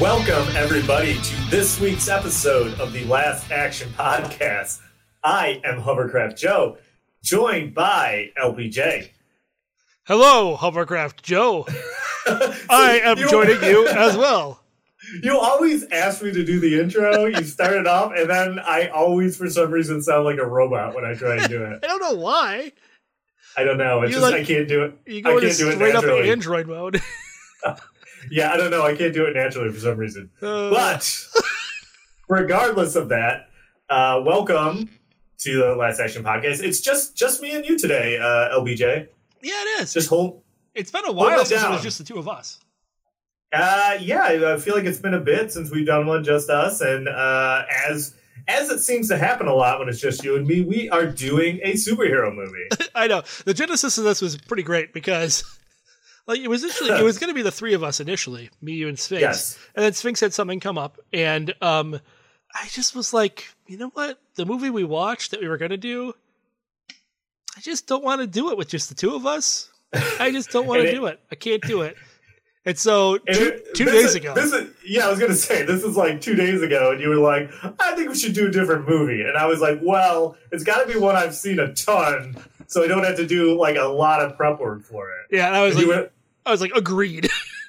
Welcome, everybody, to this week's episode of the Last Action Podcast. I am Hovercraft Joe, joined by LPJ. Hello, Hovercraft Joe. I am You- joining you as well. You always ask me to do the intro. You start it off, and then I always, for some reason, sound like a robot when I try to do it. I don't know why. I don't know. It's You just like- I can't do it. You I go into can't do it straight up naturally. Android mode. Yeah, I don't know. I can't do it naturally for some reason. Uh, But regardless of that, uh, welcome to the Last Action Podcast. It's just just me and you today, uh, LBJ. yeah, it is. Just hold. it's been a while it since it was just the two of us. Uh, yeah, I feel like it's been a bit since we've done one just us, and uh, as as it seems to happen a lot when it's just you and me, we are doing a superhero movie. I know. The genesis of this was pretty great because like it was initially it was going to be the three of us initially, me, you, and Sphinx. Yes. And then Sphinx had something come up, and um, I just was like, you know what? The movie we watched that we were going to do, I just don't want to do it with just the two of us. I just don't want to do it. I can't do it. And so And two, it- two days is- ago, This is yeah, I was gonna say this is like two days ago, and you were like, "I think we should do a different movie," and I was like, "Well, it's got to be one I've seen a ton, so I don't have to do like a lot of prep work for it." yeah, and I was And like, I was like, agreed.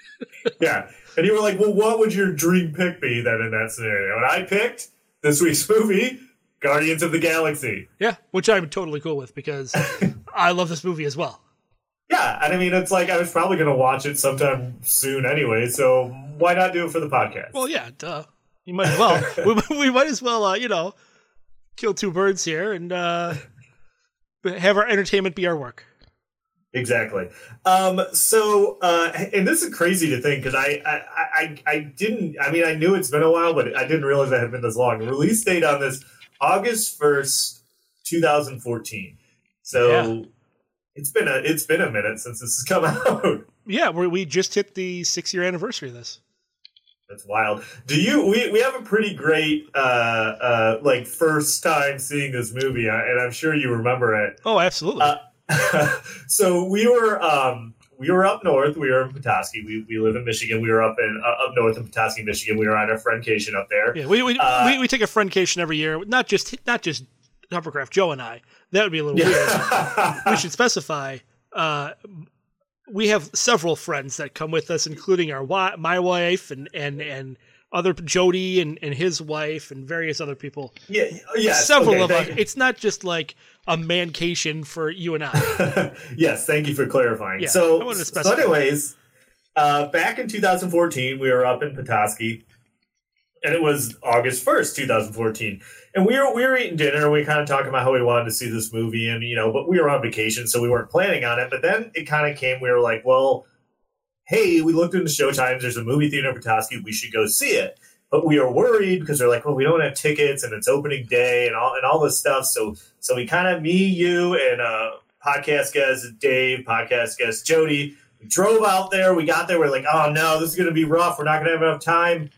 yeah, and you were like, "Well, what would your dream pick be then in that scenario?" And I picked this week's movie, Guardians of the Galaxy. yeah, which I'm totally cool with because I love this movie as well. Yeah, and I mean, it's like I was probably gonna watch it sometime soon anyway, so why not do it for the podcast? Well, yeah, duh. You might as well. we, we might as well, uh, you know, kill two birds here and uh, have our entertainment be our work. Exactly. Um, so, uh, and this is crazy to think because I, I, I, I didn't. I mean, I knew it's been a while, but I didn't realize it had been this long. Release date on this August first, two thousand fourteen. So Yeah. it's been a it's been a minute since this has come out. Yeah, we we just hit the six year anniversary of this. That's wild. Do you? We we have a pretty great uh, uh, like first time seeing this movie, uh, and I'm sure you remember it. Oh, absolutely. Uh, so we were um, we were up north. We were in Petoskey. We, we live in Michigan. We were up in uh, up north in Petoskey, Michigan. We were on a friendcation up there. yeah, we we, uh, we we take a friendcation every year. Not just not just Hovercraft Joe and I. That would be a little weird. we should specify. Uh, we have several friends that come with us, including our my wife and and and other Jody and, and his wife and various other people. yeah, yes, several okay, of us. It's not just like a mancation for you and I. yes, thank you for clarifying. Yeah, so, so anyways, uh, back in 2014, we were up in Petoskey, and it was August 1st, 2014. And we were we were eating dinner, and we kind of talking about how we wanted to see this movie, and you know, but we were on vacation, so we weren't planning on it. But then it kind of came. We were like, well, hey, we looked into showtimes. There's a movie theater in Petoskey. We should go see it. But we are worried because they're like, well, we don't have tickets, and it's opening day, and all and all this stuff. So so we kind of me, you, and uh, podcast guest Dave, podcast guest Jody we drove out there. We got there. We're like, oh no, this is going to be rough. We're not going to have enough time.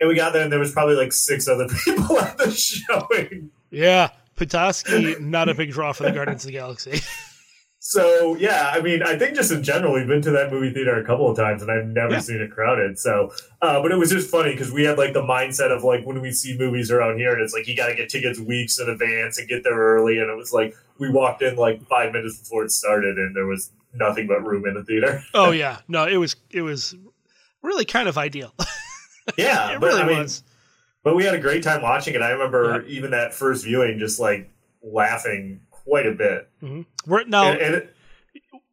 And we got there, and there was probably like six other people at the showing. yeah, Petoskey, not a big draw for the Guardians of the Galaxy. So yeah, I mean, I think just in general, we've been to that movie theater a couple of times, and I've never Yeah. seen it crowded. So, uh, but it was just funny because we had like the mindset of like when we see movies around here, and it's like you got to get tickets weeks in advance and get there early. And it was like we walked in like five minutes before it started, and there was nothing but room in the theater. oh yeah, no, it was it was really kind of ideal. Yeah, it but really I mean, was. But we had a great time watching it. I remember even that first viewing, just like laughing quite a bit. Mhm. We're now And, and it,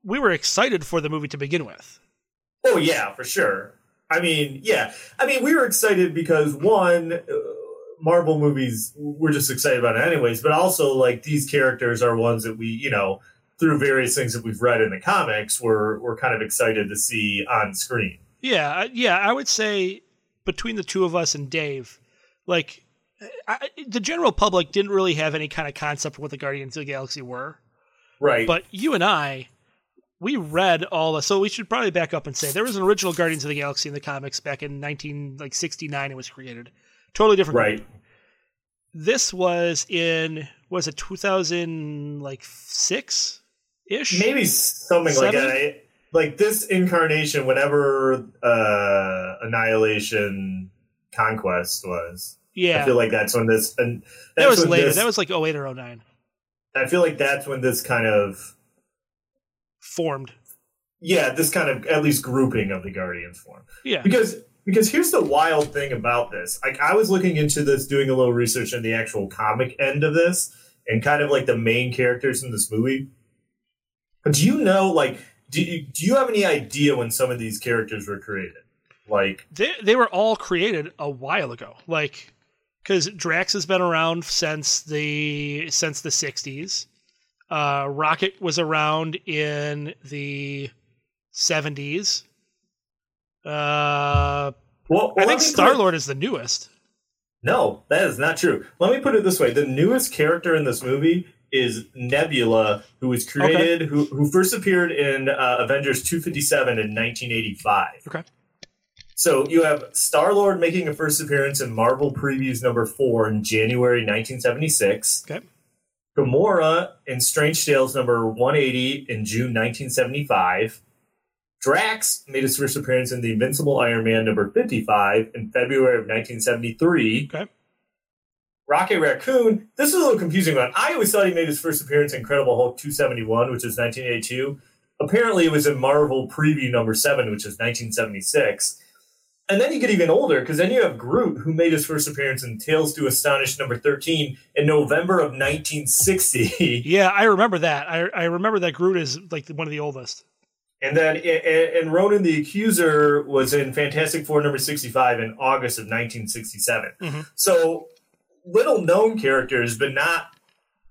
we were excited for the movie to begin with. oh yeah, for sure. I mean, yeah. I mean, we were excited because one, uh, Marvel movies, we're just excited about it anyways. But also, like these characters are ones that we, you know, through various things that we've read in the comics, we're we're kind of excited to see on screen. Yeah, yeah, I would say between the two of us and Dave, like I, the general public didn't really have any kind of concept of what the Guardians of the Galaxy were, Right. but you and I, we read all the. So we should probably back up and say there was an original Guardians of the Galaxy in the comics back in nineteen like sixty nine. It was created, totally different. right. This was in was it two thousand like six ish? Maybe something like that. Like this incarnation, whenever uh, Annihilation Conquest was. Yeah, I feel like that's when this and that was later. this- That was like 08 or 09 I feel like that's when this kind of formed. yeah, this kind of at least grouping of the Guardians form. Yeah, Because because here's the wild thing about this. Like I was looking into this, doing a little research on the actual comic end of this, and kind of like the main characters in this movie. But do you know, like, do you, do you have any idea when some of these characters were created? Like, they they were all created a while ago. Like because Drax has been around since the since the 60s. Uh, Rocket was around in the 70s. Uh, well, I think me put it- Star Lord is the newest. No, that is not true. Let me put it this way: the newest character in this movie is Nebula, who was created, who who first appeared in uh, Avengers 257 in 1985. Okay. So you have Star Lord making a first appearance in Marvel Previews number four in January 1976. Okay. Gamora in Strange Tales number 180 in June 1975. Drax made his first appearance in the Invincible Iron Man number 55 in February of 1973. Okay. Rocket Raccoon, this is a little confusing one. I always thought he made his first appearance in Incredible Hulk 271, which is 1982. Apparently, it was in Marvel Preview number 7, which is 1976. And then you get even older because then you have Groot, who made his first appearance in Tales to Astonish number 13 in November of 1960. Yeah, I remember that. I I remember that Groot is like one of the oldest. And then and Ronan the Accuser was in Fantastic Four number 65 in August of 1967. Mhm. So little known characters, but not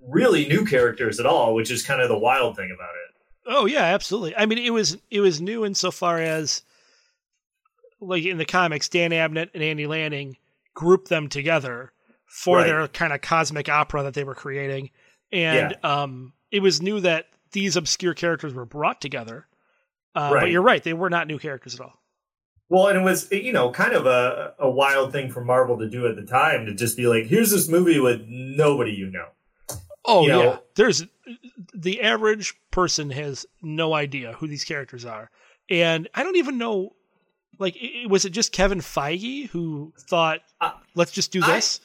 really new characters at all, which is kind of the wild thing about it. Oh yeah, absolutely. I mean, it was it was new insofar as like in the comics, Dan Abnett and Andy Lanning grouped them together for Right. their kind of cosmic opera that they were creating, and um, it was new that these obscure characters were brought together. Uh, But you're right; they were not new characters at all. Well, and it was you know kind of a a wild thing for Marvel to do at the time to just be like, here's this movie with nobody you know. Oh You know- yeah, there's the average person has no idea who these characters are, and I don't even know. Like, i- i- was it just Kevin Feige who thought, Uh, "Let's just do I- this"?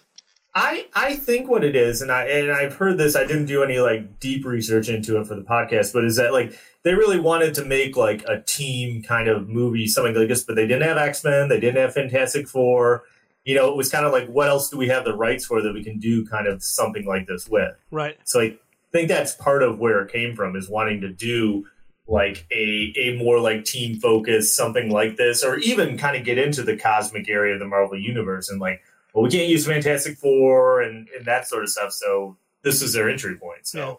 I I think what it is, and I and I've heard this. I didn't do any like deep research into it for the podcast, but is that like they really wanted to make like a team kind of movie, something like this, but they didn't have X Men, they didn't have Fantastic Four. You know, it was kind of like, what else do we have the rights for that we can do kind of something like this with? right. So I think that's part of where it came from is wanting to do like a a more like team focus something like this, or even kind of get into the cosmic area of the Marvel universe and like, well, we can't use Fantastic Four and, and that sort of stuff. So this is their entry point. So Yeah.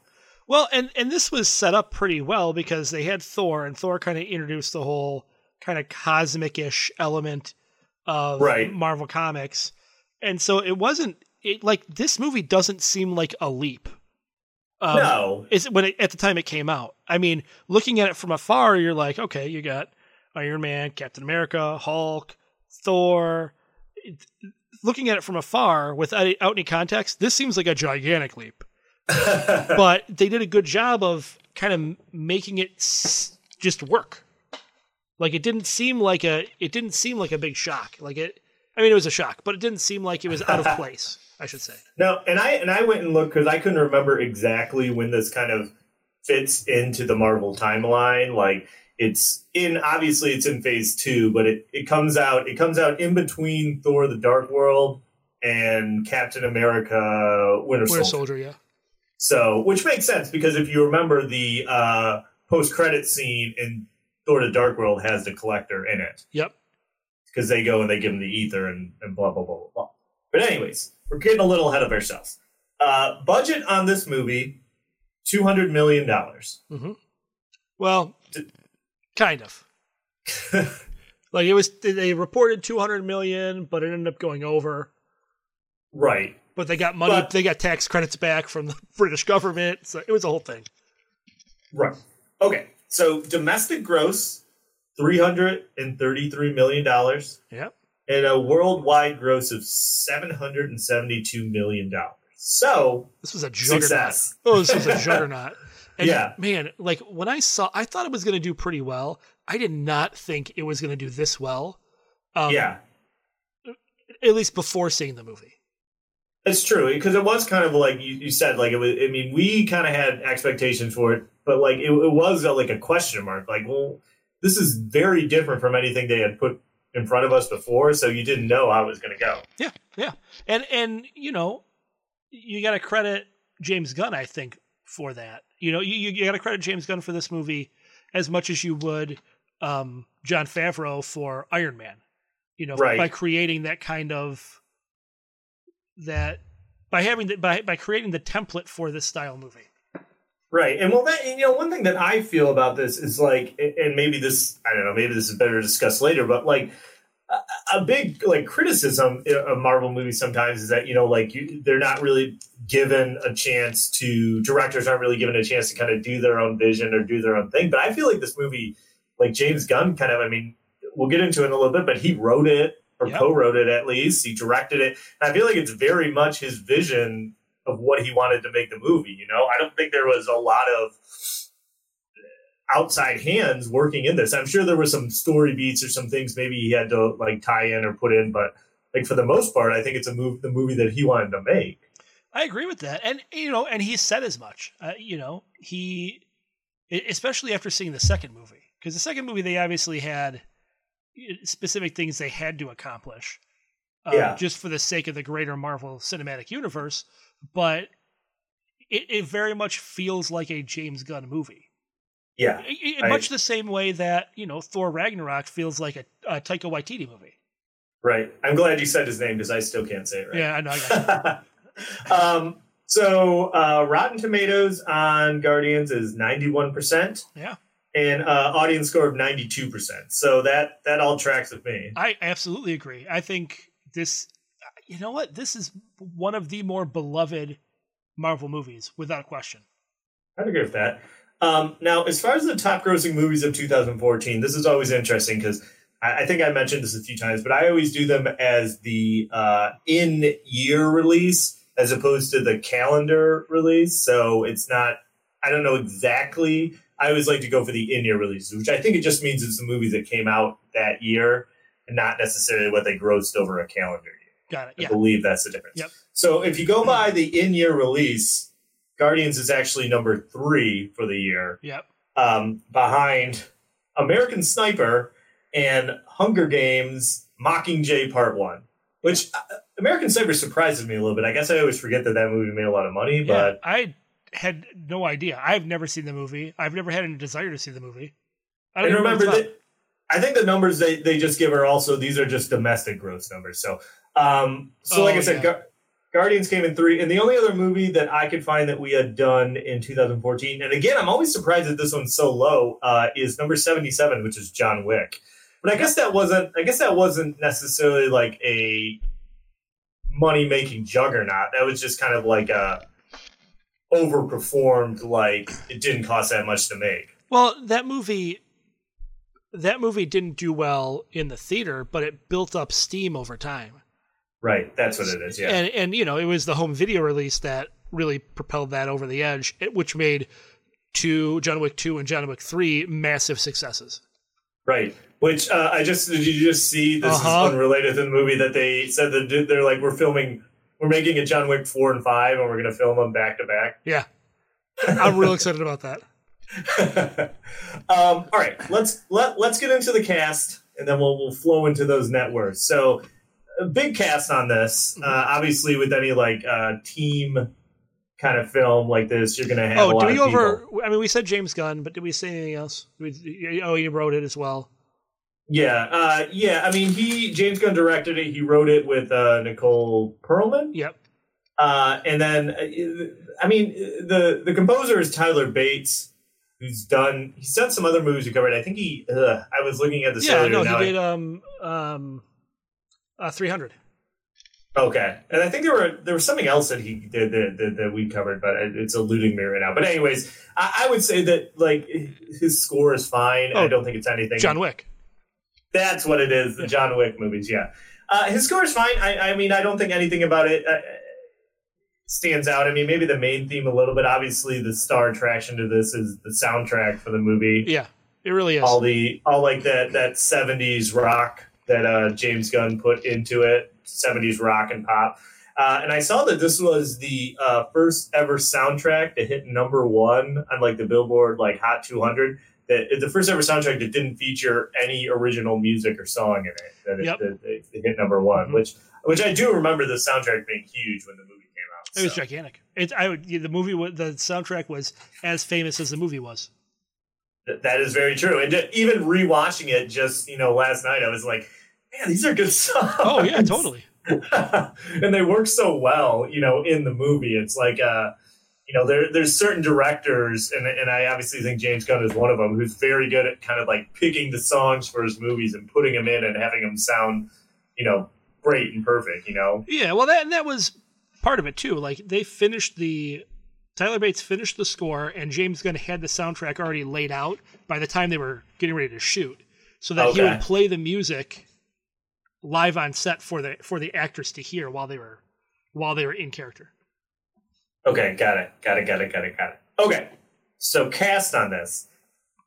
Well, and and this was set up pretty well because they had Thor, and Thor kind of introduced the whole kind of cosmic-ish element of Right. Marvel Comics, and so it wasn't it like this movie doesn't seem like a leap. Um, no, is when it, at the time it came out. I mean, looking at it from afar, you're like, okay, you got Iron Man, Captain America, Hulk, Thor. Looking at it from afar without out any context, this seems like a gigantic leap. but they did a good job of kind of making it s- just work. Like it didn't seem like a it didn't seem like a big shock. Like it I mean it was a shock, but it didn't seem like it was out of place, I should say. No, and I and I went and looked because I couldn't remember exactly when this kind of fits into the Marvel timeline. Like it's in obviously it's in phase two, but it, it comes out it comes out in between Thor: The Dark World and Captain America: Winter, Winter Soldier. Soldier, yeah. So, which makes sense because if you remember the uh, post credit scene in Thor: The Dark World has the Collector in it Yep. because they go and they give him the Aether and, and blah blah blah blah blah. But anyways, we're getting a little ahead of ourselves. Uh, budget on this movie two hundred million dollars. Well, kind of. like it was, they reported 200 million, but it ended up going over. Right. But they got money, But- they got tax credits back from the British government. So it was a whole thing. Right. Okay. So domestic gross, three hundred and thirty-three million dollars, Yep. And a worldwide gross of seven hundred and seventy-two million dollars. So This was a juggernaut. Success. Oh, this was a juggernaut. And Yeah. man, like when I saw, I thought it was going to do pretty well. I did not think it was going to do this well. Um, yeah, At least before seeing the movie. it's true because it was kind of like you, you said. Like it was. I mean, we kind of had expectations for it, but like it, it was a, like a question mark. Like, well, this is very different from anything they had put in front of us before, so you didn't know how it was going to go. Yeah, yeah, and and you know, you got to credit James Gunn, I think, for that. You know, you you got to credit James Gunn for this movie as much as you would um, Jon Favreau for Iron Man. You know, Right. by creating that kind of that by having the, by by creating the template for this style movie. Right. And well, that, you know, one thing that I feel about this is like, and maybe this, I don't know, maybe this is better to discuss later, but like a, a big like criticism of Marvel movies sometimes is that, you know, like you, they're not really given a chance to, directors aren't really given a chance to kind of do their own vision or do their own thing. But I feel like this movie, like James Gunn kind of, I mean, we'll get into it in a little bit, but he wrote it or Yep. co-wrote it at least. He directed it. And I feel like it's very much his vision of what he wanted to make the movie. You know, I don't think there was a lot of outside hands working in this. I'm sure there were some story beats or some things maybe he had to like tie in or put in, but like for the most part, I think it's a move the movie that he wanted to make. I agree with that, and you know, and he said as much. Uh, you know, he, especially after seeing the second movie, because the second movie they obviously had specific things they had to accomplish, uh, Yeah. just for the sake of the greater Marvel Cinematic Universe. But it, it very much feels like a James Gunn movie, Yeah. I- I- I- much the same way that you know Thor Ragnarok feels like a, a Taika Waititi movie. Right. I'm glad you said his name because I still can't say it right. Yeah, I know. I got um, so uh, Rotten Tomatoes on Guardians is 91%. Yeah. And uh, audience score of 92%. So that that all tracks with me. I absolutely agree. I think this, you know what? This is one of the more beloved Marvel movies, without a question. I'd agree with that. Um, now, as far as the top grossing movies of 2014, this is always interesting because I, I think I mentioned this a few times, but I always do them as the uh, in year release as opposed to the calendar release. So it's not, I don't know exactly. I always like to go for the in year releases, which I think it just means it's the movies that came out that year and not necessarily what they grossed over a calendar. Got it. I Yeah. believe that's the difference. Yep. So if you go by the in-year release, Guardians is actually number three for the year, Yep. um, behind American Sniper and Hunger Games Mockingjay Part One. Which uh, American Sniper surprises me a little bit. I guess I always forget that that movie made a lot of money, Yeah. but I had no idea. I've never seen the movie. I've never had any desire to see the movie. I don't and even know what remember that I think the numbers they, they just give are also these are just domestic gross numbers. So um so like Oh, I said, yeah. Gu- Guardians came in three, and the only other movie that I could find that we had done in 2014, and again, I'm always surprised that this one's so low, uh, is number 77, which is John Wick. But I guess that wasn't I guess that wasn't necessarily like a money making juggernaut. That was just kind of like a overperformed, like it didn't cost that much to make. Well, that movie that movie didn't do well in the theater, but it built up steam over time. Right, that's what it is. Yeah. And and you know, it was the home video release that really propelled that over the edge, which made two John Wick 2 and John Wick 3 massive successes. Right. Which uh, I just did you just see this Uh-huh. is unrelated to the movie that they said that they're like we're filming we're making a John Wick four and five and we're gonna film them back to back. Yeah. I'm real excited about that. um, all right, let's let let's get into the cast and then we'll we'll flow into those net worths. So a big cast on this. Mm-hmm. Uh, obviously with any like uh, team kind of film like this, you're gonna have a Oh, did we over people. I mean we said James Gunn, but did we say anything else? We, oh, you wrote it as well. Yeah, uh, yeah. I mean, he James Gunn directed it. He wrote it with uh, Nicole Perlman. Yep. Uh, and then, uh, I mean, the the composer is Tyler Bates, who's done he's done some other movies we covered. I think he. Uh, I was looking at this Yeah, earlier. no, he I- did um um uh 300. Okay, and I think there were there was something else that he did that, that, that we covered, but it's eluding me right now. But anyways, I, I would say that like his score is fine. I Oh, don't think it's anything. John Wick. That's what it is. The John Wick movies, yeah. Uh, his score is fine. I, I mean, I don't think anything about it uh, stands out. I mean, maybe the main theme a little bit. Obviously, the star attraction to this is the soundtrack for the movie. Yeah, it really is. All the all like that that seventies rock that uh, James Gunn put into it. Seventies rock and pop. Uh, and I saw that this was the uh, first ever soundtrack to hit number one on like the Billboard like Hot 200. That the first ever soundtrack that didn't feature any original music or song in it. That it, Yep. that it, it hit number one, Mhm. which which I do remember the soundtrack being huge when the movie. It was so. gigantic. It, I would, the movie, the soundtrack was as famous as the movie was. Th- That is very true. And even rewatching it just you know last night, I was like, man, these are good songs. Oh yeah, totally. and they work so well, you know, in the movie. It's like, uh, you know, there there's certain directors, and and I obviously think James Gunn is one of them, who's very good at kind of like picking the songs for his movies and putting them in and having them sound, you know, great and perfect. You know, Yeah, well, that and that was part of it too. Like they finished the Tyler Bates finished the score, and James Gunn had the soundtrack already laid out by the time they were getting ready to shoot, so that he would play the music live on set for the for the actors to hear while they were while they were in character. Okay, got it, got it, got it, got it, got it. Okay, so cast on this.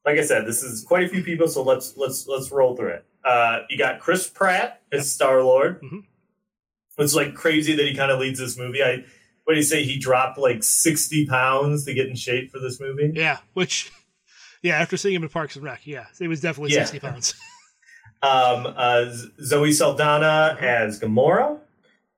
Like I said, this is quite a few people, so let's let's let's roll through it. Uh, you got Chris Pratt as Star Lord. Mhm. It's like crazy that he kind of leads this movie. I what do you say? He dropped like sixty pounds to get in shape for this movie. Yeah, which yeah, after seeing him in Parks and Rec, yeah, it was definitely Yeah. sixty pounds. Um, uh, Zoe Saldana as Gamora.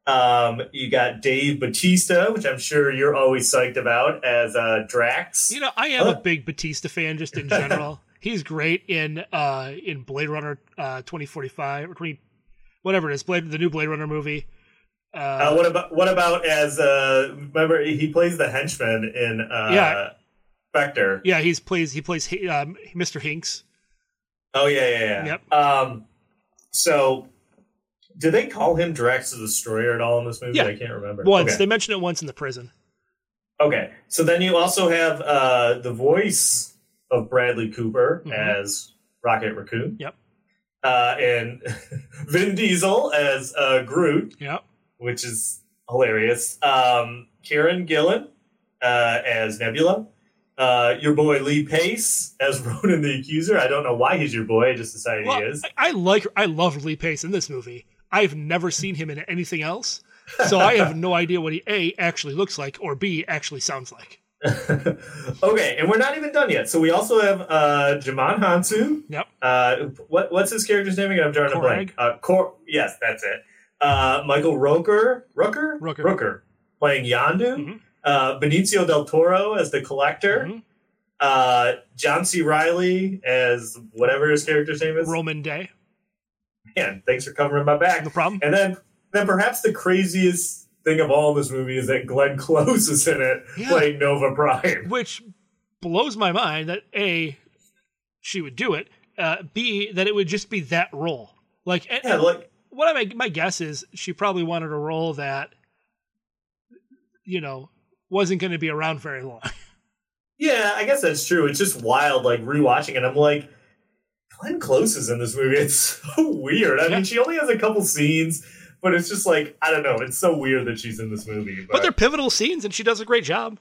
Um, you got Dave Batista, which I'm sure you're always psyched about as uh, Drax. You know, I am a big Batista fan just in general. He's great in uh in Blade Runner uh 2045 or 20 whatever it is, Blade the new Blade Runner movie. Uh, Uh, what about what about as uh remember he plays the henchman in uh Yeah. Spectre. yeah, he's plays he plays um, Mr. Hinx. Oh yeah, yeah, yeah. Yep. Um so do they call him Drax the Destroyer at all in this movie? Yeah. I can't remember. Once Okay. they mention it once in the prison. okay. So then you also have uh the voice of Bradley Cooper Mhm. as Rocket Raccoon. Yep. Uh and Vin Diesel as uh Groot. Yep. Which is hilarious. Um, Karen Gillan uh, as Nebula. Uh, your boy Lee Pace as Ronan the Accuser. I don't know why he's your boy. I just decided Well, he is. I, I like I love Lee Pace in this movie. I've never seen him in anything else. So I have no idea what he A actually looks like or B actually sounds like. okay, and we're not even done yet. So we also have uh, Djimon Hounsou. Yep. Uh, what what's his character's name again? I'm drawing a blank. Uh, Cor- yes, that's it. Uh, Michael Roker, Rooker, Rooker. Rooker, playing Yondu. Mhm. Uh, Benicio del Toro as the Collector. Mhm. Uh, John C. Reilly as whatever his character's name is. Rhomann Dey. Man, thanks for covering my back. No problem. And then, then perhaps the craziest thing of all in this movie is that Glenn Close is in it Yeah. playing Nova Prime. which blows my mind that a she would do it uh, b that it would just be that role like and- Yeah, like what I, my guess is she probably wanted a role that you know wasn't going to be around very long Yeah, I guess that's true. It's just wild, like rewatching it. I'm like, Glenn Close is in this movie. It's so weird. I mean, she only has a couple scenes, but it's just like I don't know. It's so weird that she's in this movie. but they're pivotal scenes and she does a great job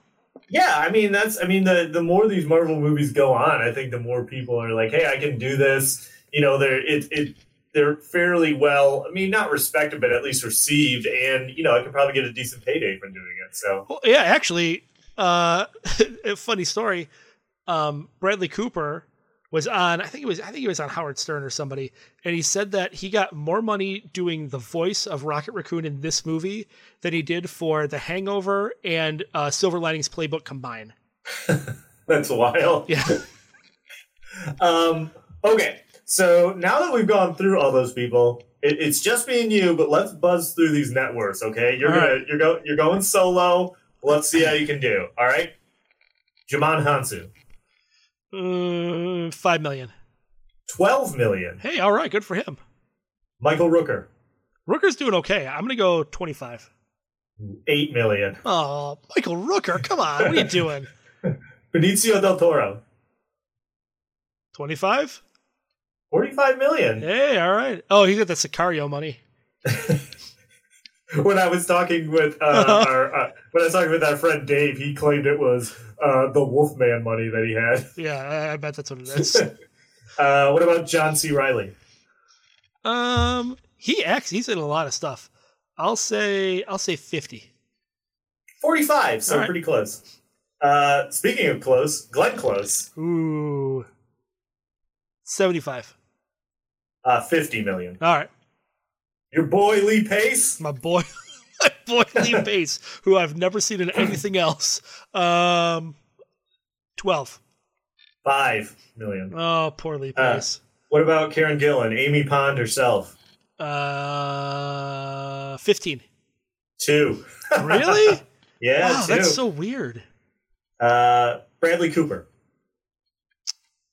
yeah, I mean that's. I mean the the more these Marvel movies go on, I think the more people are like, hey, I can do this. You know, they're it it. They're fairly well, I mean, not respected, but at least received, and you know, I could probably get a decent payday from doing it. So, well, yeah actually uh a funny story um bradley cooper was on i think it was i think he was on howard stern or somebody and he said that he got more money doing the voice of rocket raccoon in this movie than he did for the hangover and uh silver linings playbook combined that's wild. yeah Um, okay, so now that we've gone through all those people, it, it's just me and you. But let's buzz through these net worths, okay? You're gonna right. you're go you're going solo. Let's see how you can do. All right, Djimon Hounsou. Uh, five million. Twelve million. Hey, all right, good for him. Michael Rooker. Rooker's doing okay. I'm gonna go twenty-five. Eight million. Oh, Michael Rooker, come on, what are you doing? Benicio del Toro. Twenty-five. 45 million. Hey, all right. Oh, he got the Sicario money. when I was talking with uh, our uh, when I was talking with our friend Dave, he claimed it was uh, the Wolfman money that he had. Yeah, I, I bet that's what it is. uh, what about John C. Reilly? Um, he acts. He's in a lot of stuff. I'll say I'll say fifty. Forty-five. So right. pretty close. Uh, speaking of close, Glenn Close. Ooh. Seventy-five uh, fifty million. All right, Your boy Lee Pace, my boy, my boy Lee Pace, who I've never seen in anything else. Um, 12. five million. Oh, poor Lee Uh, Pace. What about Karen Gillan, Amy Pond herself? Uh, 15. Two. Really? Yeah, wow, two. that's so weird. uh, Bradley Cooper,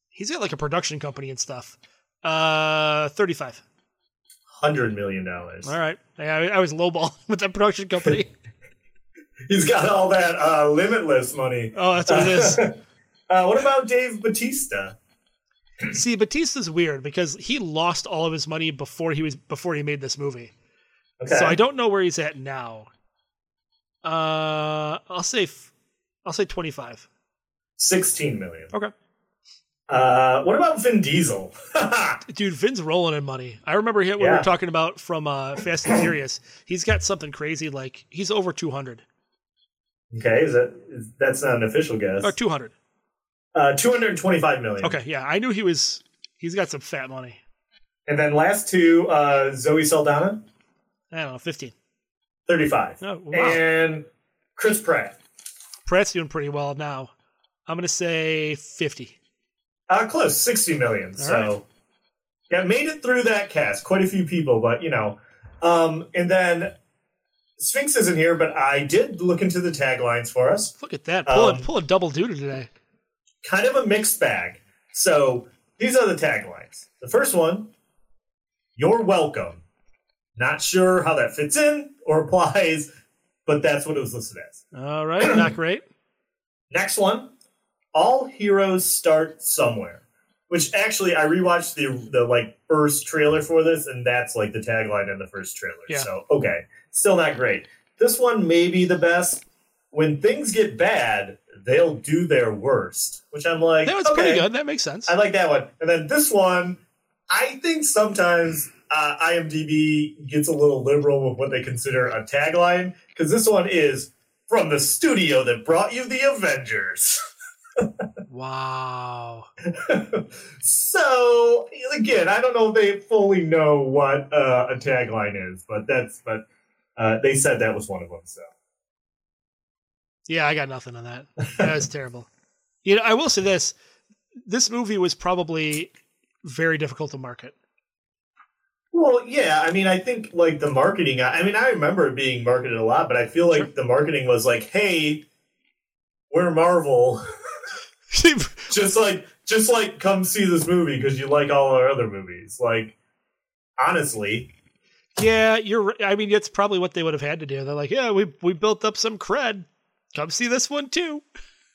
He's got like a production company and stuff. Uh, 35. hundred million dollars. All right. I, I was lowball with that production company. He's got all that uh, limitless money. Oh, that's what it is. Uh, what about Dave Batista? See, Batista's weird because he lost all of his money before he was before he made this movie. Okay. So I don't know where he's at now. Uh, I'll say f- I'll say 25. 16 million. Okay. Uh, what about Vin Diesel? Dude, Vin's rolling in money. I remember him when we were talking about from uh, Fast and Furious. He's got something crazy like he's over 200 okay, is that is, that's not an official guess. or 200. Uh, 225 million. Okay, yeah, I knew he was. He's got some fat money. And then last two, uh, Zoe Saldana, I don't know, 15. 35. Oh, wow. And Chris Pratt. Pratt's doing pretty well now. I'm gonna say 50. Uh, close, 60 million. so, right. yeah, made it through that cast. Quite a few people, but you know. Um, and then Sphinx isn't here, but I did look into the taglines for us. Look at that. Pull, Um, a, pull a double duty today. kind of a mixed bag. So these are the taglines. The first one, you're welcome. Not sure how that fits in or applies, but that's what it was listed as. All right, not great. Next one, all heroes start somewhere. Which actually I rewatched the the like first trailer for this, and that's like the tagline in the first trailer. Yeah. So okay. Still not great. This one may be the best. When things get bad, they'll do their worst. Which I'm like, That was okay. pretty good. That makes sense. I like that one. And then this one, I think sometimes uh, IMDb gets a little liberal with what they consider a tagline because this one is from the studio that brought you the Avengers. Wow. so again, I don't know if they fully know what uh, a tagline is, but that's but uh, they said that was one of them. So Yeah, I got nothing on that. That was terrible. You know, I will say this: this movie was probably very difficult to market. Well, yeah, I mean, I think like the marketing. I mean, I remember it being marketed a lot, but I feel like Sure. the marketing was like, "Hey, we're Marvel, just like, just like, come see this movie because you like all our other movies." Like, honestly, yeah, you're. I mean, it's probably what they would have had to do. They're like, yeah, we we built up some cred. Come see this one too.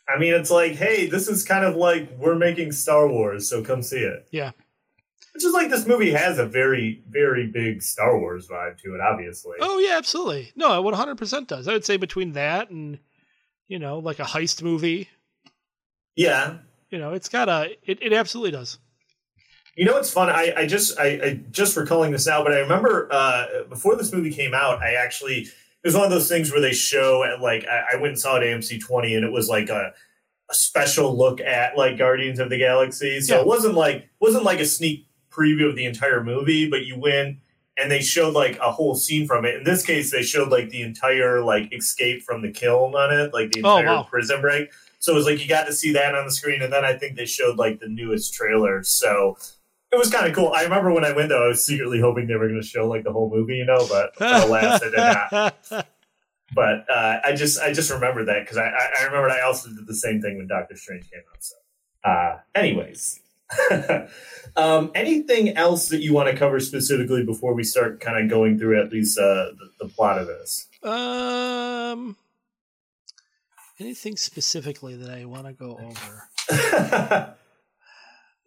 I mean, it's like, "Hey, this is kind of like we're making Star Wars, so come see it." Yeah. Which is like this movie has a very, very big Star Wars vibe to it, obviously. Oh yeah, absolutely. No, it 100 percent does. I would say between that and you know, like a heist movie, Yeah, you know, it's got a. It, it absolutely does. You know what's fun? I, I just I, I just recalling this now, but I remember uh, before this movie came out, I actually it was one of those things where they show at like I, I went and saw it at AMC twenty, and it was like a a special look at like Guardians of the Galaxy. So Yeah. it wasn't like wasn't like a sneak preview of the entire movie, but you went and they showed like a whole scene from it. In this case, they showed like the entire like escape from the Kyln on it, like the Oh, entire wow. prison break. So it was like you got to see that on the screen, and then I think they showed like the newest trailer. So it was kind of cool. I remember when I went though, I was secretly hoping they were going to show like the whole movie, you know, but alas, they did not. But uh, I just I just remember that because I, I I remembered I also did the same thing when Doctor Strange came out. So, uh, anyways, um, anything else that you want to cover specifically before we start kind of going through at least uh, the, the plot of this? um, anything specifically that I want to go over?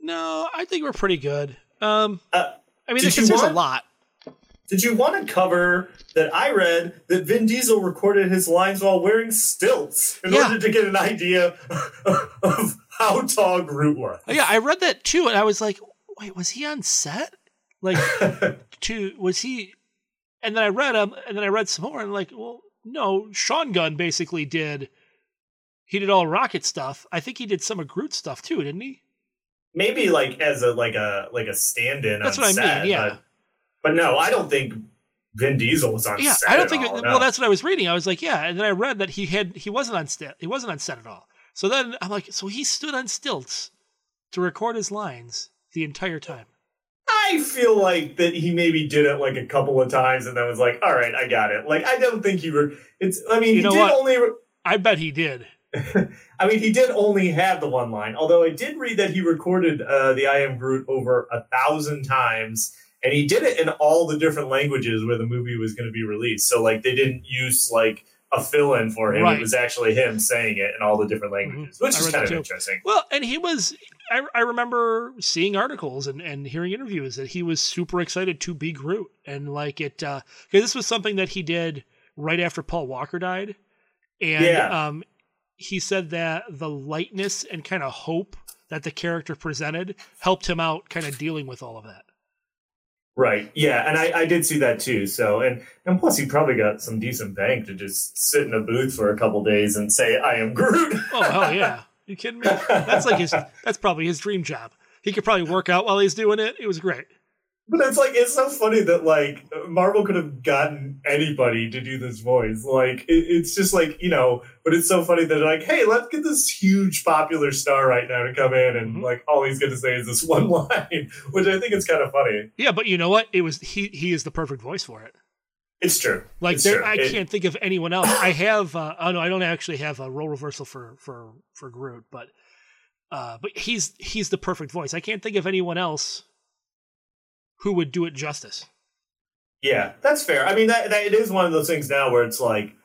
No, I think we're pretty good. Um, Uh, I mean, there's, there's a lot. Did you want to cover that I read that Vin Diesel recorded his lines while wearing stilts in Yeah. order to get an idea of how tall Groot was? Oh, yeah, I read that too, and I was like, wait, was he on set? Like, to was he? And then I read him, and then I read some more, and like, well, no, Sean Gunn basically did. He did all Rocket stuff. I think he did some of Groot stuff too, didn't he? Maybe like as a like a like a stand-in. That's what I set, mean, yeah. But, but no, I don't think Vin Diesel was on set. Yeah. I don't think. all, it, no. Well, that's what I was reading. I was like, yeah, and then I read that he had he wasn't on set. He wasn't on set at all. So then I'm like, so he stood on stilts to record his lines the entire time. I feel like that he maybe did it like a couple of times and then was like, "All right, I got it." Like I don't think he were. It's. I mean, You he did what? only. I bet he did. I mean, he did only have the one line. Although I did read that he recorded uh, the "I Am Groot" over a thousand times, and he did it in all the different languages where the movie was going to be released. So, like, they didn't use like a fill-in for him. Right. It was actually him saying it in all the different languages, which I is kind of too. interesting. Well, and he was. I, I remember seeing articles and, and hearing interviews that he was super excited to be Groot, and like it because this was something that he did right after Paul Walker died, and Yeah. um, he said that the lightness and kind of hope that the character presented helped him out, kind of dealing with all of that. Right. Yeah, and I, I did see that too. So, and and plus, he probably got some decent bank to just sit in a booth for a couple days and say, "I am Groot." Oh hell yeah! You kidding me? That's like his. That's probably his dream job. He could probably work out while he's doing it. It was great. But it's like it's so funny that like Marvel could have gotten anybody to do this voice. Like it, it's just like you know, but it's so funny that they're like, hey, let's get this huge popular star right now to come in, and Mhm. like all he's going to say is this one line, which I think is kind of funny. Yeah, but you know what? It was he. He is the perfect voice for it. It's true. Like It's there, true. I It- can't think of anyone else. I have. Uh, oh no, I don't actually have a role reversal for for for Groot, but uh, but he's he's the perfect voice. I can't think of anyone else who would do it justice. Yeah, that's fair. I mean, that, that it is one of those things now where it's like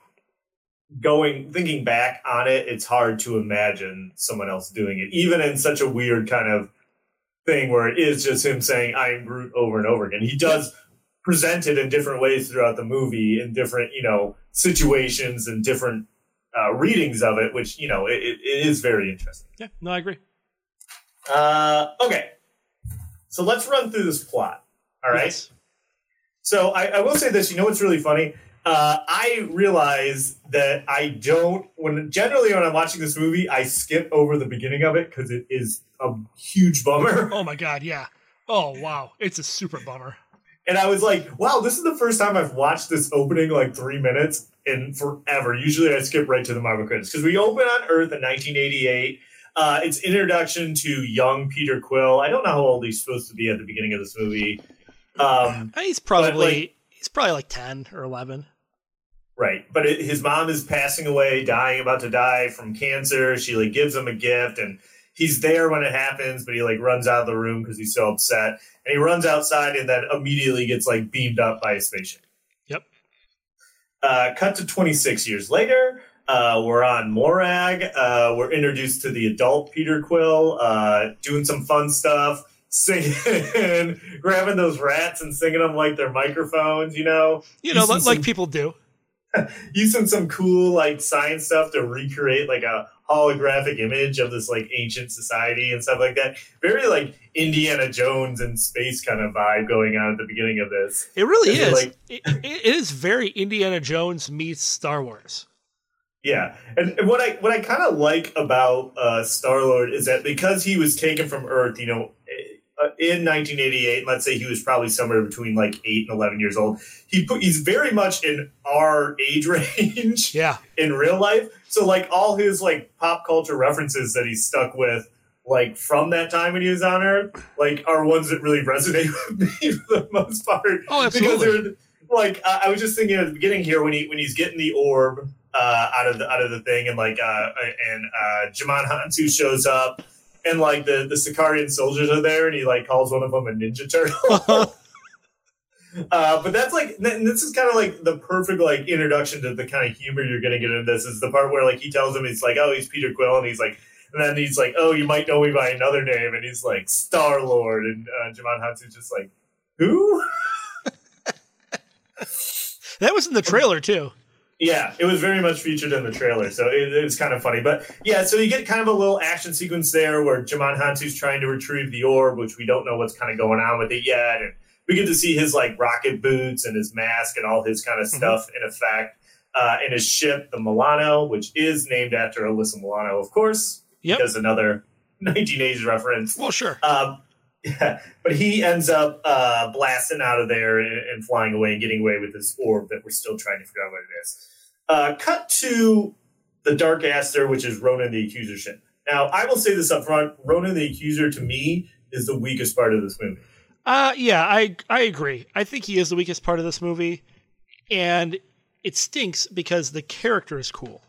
going thinking back on it, it's hard to imagine someone else doing it, even in such a weird kind of thing where it is just him saying "I am Groot" over and over again. He does present it in different ways throughout the movie, in different you know situations and different uh, readings of it, which you know it, it, it is very interesting. Yeah, no, I agree. Uh, okay, so let's run through this plot. All right. Yes. So I, I will say this. You know what's really funny? Uh, I realize that I don't. When generally when I'm watching this movie, I skip over the beginning of it because it is a huge bummer. Oh my god, yeah. Oh wow, it's a super bummer. And I was like, "Wow, this is the first time I've watched this opening like three minutes in forever." Usually, I skip right to the Marvel credits because we open on Earth in 1988. Uh, it's introduction to young Peter Quill. I don't know how old he's supposed to be at the beginning of this movie. Um, He's probably like- he's probably like ten or eleven. Right, but it, his mom is passing away, dying, about to die from cancer. She like gives him a gift, and he's there when it happens, but he like runs out of the room because he's so upset, and he runs outside, and then immediately gets like beamed up by a spaceship. Yep. Uh, cut to 26 years later. Uh, we're on Morag. Uh, we're introduced to the adult Peter Quill, uh, doing some fun stuff, singing, and grabbing those rats and singing them like they're microphones. You know, You know, like, like some- people do. using some cool like science stuff to recreate like a holographic image of this like ancient society and stuff like that. Very like Indiana Jones and space kind of vibe going on at the beginning of this. It really Is it is. like- it, it is very Indiana Jones meets Star Wars. Yeah, and, and what I what I kind of like about uh, Star Lord is that because he was taken from Earth, you know, in 1988, let's say he was probably somewhere between like eight and 11 years old. He put he's very much in our age range. Yeah. in real life. So like all his like pop culture references that he's stuck with like from that time when he was on Earth, like are ones that really resonate with me for the most part. Oh, absolutely. Because they're like uh, I was just thinking at the beginning here when he when he's getting the orb uh, out of the out of the thing and like uh, and uh, Djimon Hounsou shows up and like the the Sakaaran soldiers are there and he like calls one of them a ninja turtle. Uh, but that's like th- this is kind of like the perfect like introduction to the kind of humor you're gonna get in this is the part where like he tells him he's like oh he's Peter Quill and he's like and then he's like oh you might know me by another name and he's like Star Lord and uh, Hounsou's just like who That was in the trailer too. Yeah, it was very much featured in the trailer, so it, it was kind of funny. But yeah, so you get kind of a little action sequence there where Djimon Hounsou's trying to retrieve the orb, which we don't know what's kind of going on with it yet, and we get to see his like rocket boots and his mask and all his kind of stuff in effect. Uh, and his ship, the Milano, which is named after Alyssa Milano, of course, Yep. because another 1980s reference. Well, sure. Um, yeah, but he ends up uh, blasting out of there and, and flying away and getting away with this orb that we're still trying to figure out what it is. Uh, cut to the Dark Aster, which is Ronan the Accuser ship. Now, I will say this up front: Ronan the Accuser to me is the weakest part of this movie. Uh yeah, I I agree. I think he is the weakest part of this movie, and it stinks because the character is cool.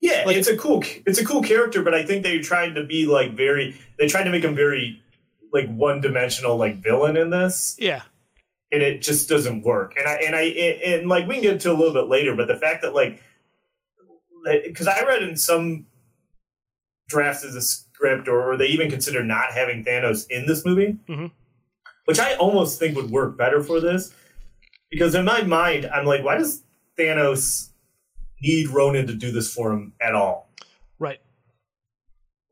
Yeah, Like- it's a cool it's a cool character, but I think they tried to be like very they tried to make him very like one dimensional like villain in this. Yeah, and it just doesn't work. And I and I and, and like we can get to a little bit later, but the fact that like because I read in some drafts of the script, or, or they even consider not having Thanos in this movie, Mhm. which I almost think would work better for this. Because in my mind, I'm like, why does Thanos need Ronan to do this for him at all?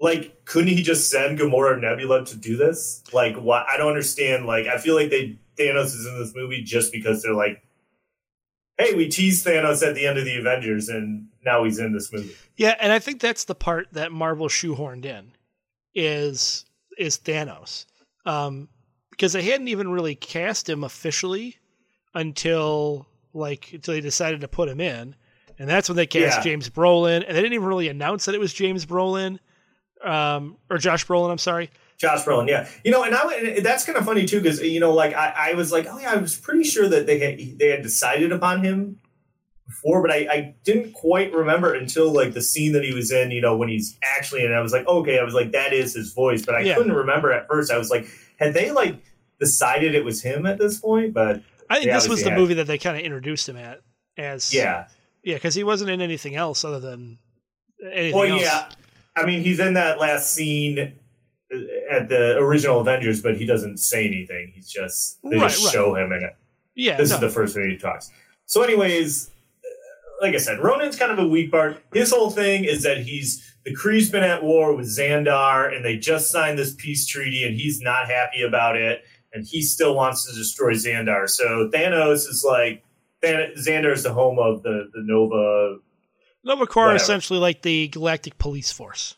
Like couldn't he just send Gamora or Nebula to do this? Like what I don't understand. Like I feel like they Thanos is in this movie just because they're like, hey, we teased Thanos at the end of the Avengers and now he's in this movie. Yeah, and I think that's the part that Marvel shoehorned in is is Thanos. Um because they hadn't even really cast him officially until like until they decided to put him in. And that's when they cast Yeah. James Brolin and they didn't even really announce that it was James Brolin um or Josh Brolin, I'm sorry. Josh Brolin, yeah, you know, and I and that's kind of funny too because you know, like I, I was like, oh yeah, I was pretty sure that they had they had decided upon him before, but I, I didn't quite remember until like the scene that he was in. You know, when he's actually in, I was like, okay, I was like, that is his voice, but I Yeah. couldn't remember at first. I was like, had they like decided it was him at this point? But I think this was the had- movie that they kind of introduced him at as yeah, yeah, because he wasn't in anything else other than anything well, else. yeah, I mean, he's in that last scene at the original Avengers, but he doesn't say anything. He's just they Right, just right. show him in it. yeah, this no. is the first movie he talks. So, anyways, like I said, Ronan's kind of a weak part. His whole thing is that he's the Kree's been at war with Xandar, and they just signed this peace treaty, and he's not happy about it, and he still wants to destroy Xandar. So Thanos is like, Xandar is the home of the the Nova Nova Corps whatever. essentially like the Galactic Police Force.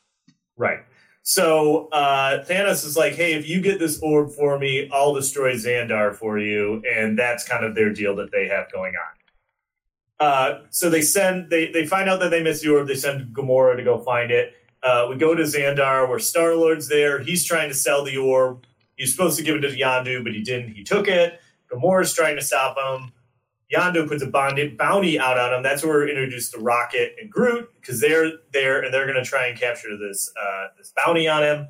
Right. So uh, Thanos is like, hey, if you get this orb for me, I'll destroy Xandar for you, and that's kind of their deal that they have going on. Uh, so they send, they they find out that they missed the orb. They send Gamora to go find it. Uh, we go to Xandar, where Star Lord's there. He's trying to sell the orb. He's supposed to give it to Yondu, but he didn't. He took it. Gamora's trying to stop him. Yondu puts a bond- bounty out on him. That's where we're introduced to Rocket and Groot because they're there and they're going to try and capture this uh, this bounty on him.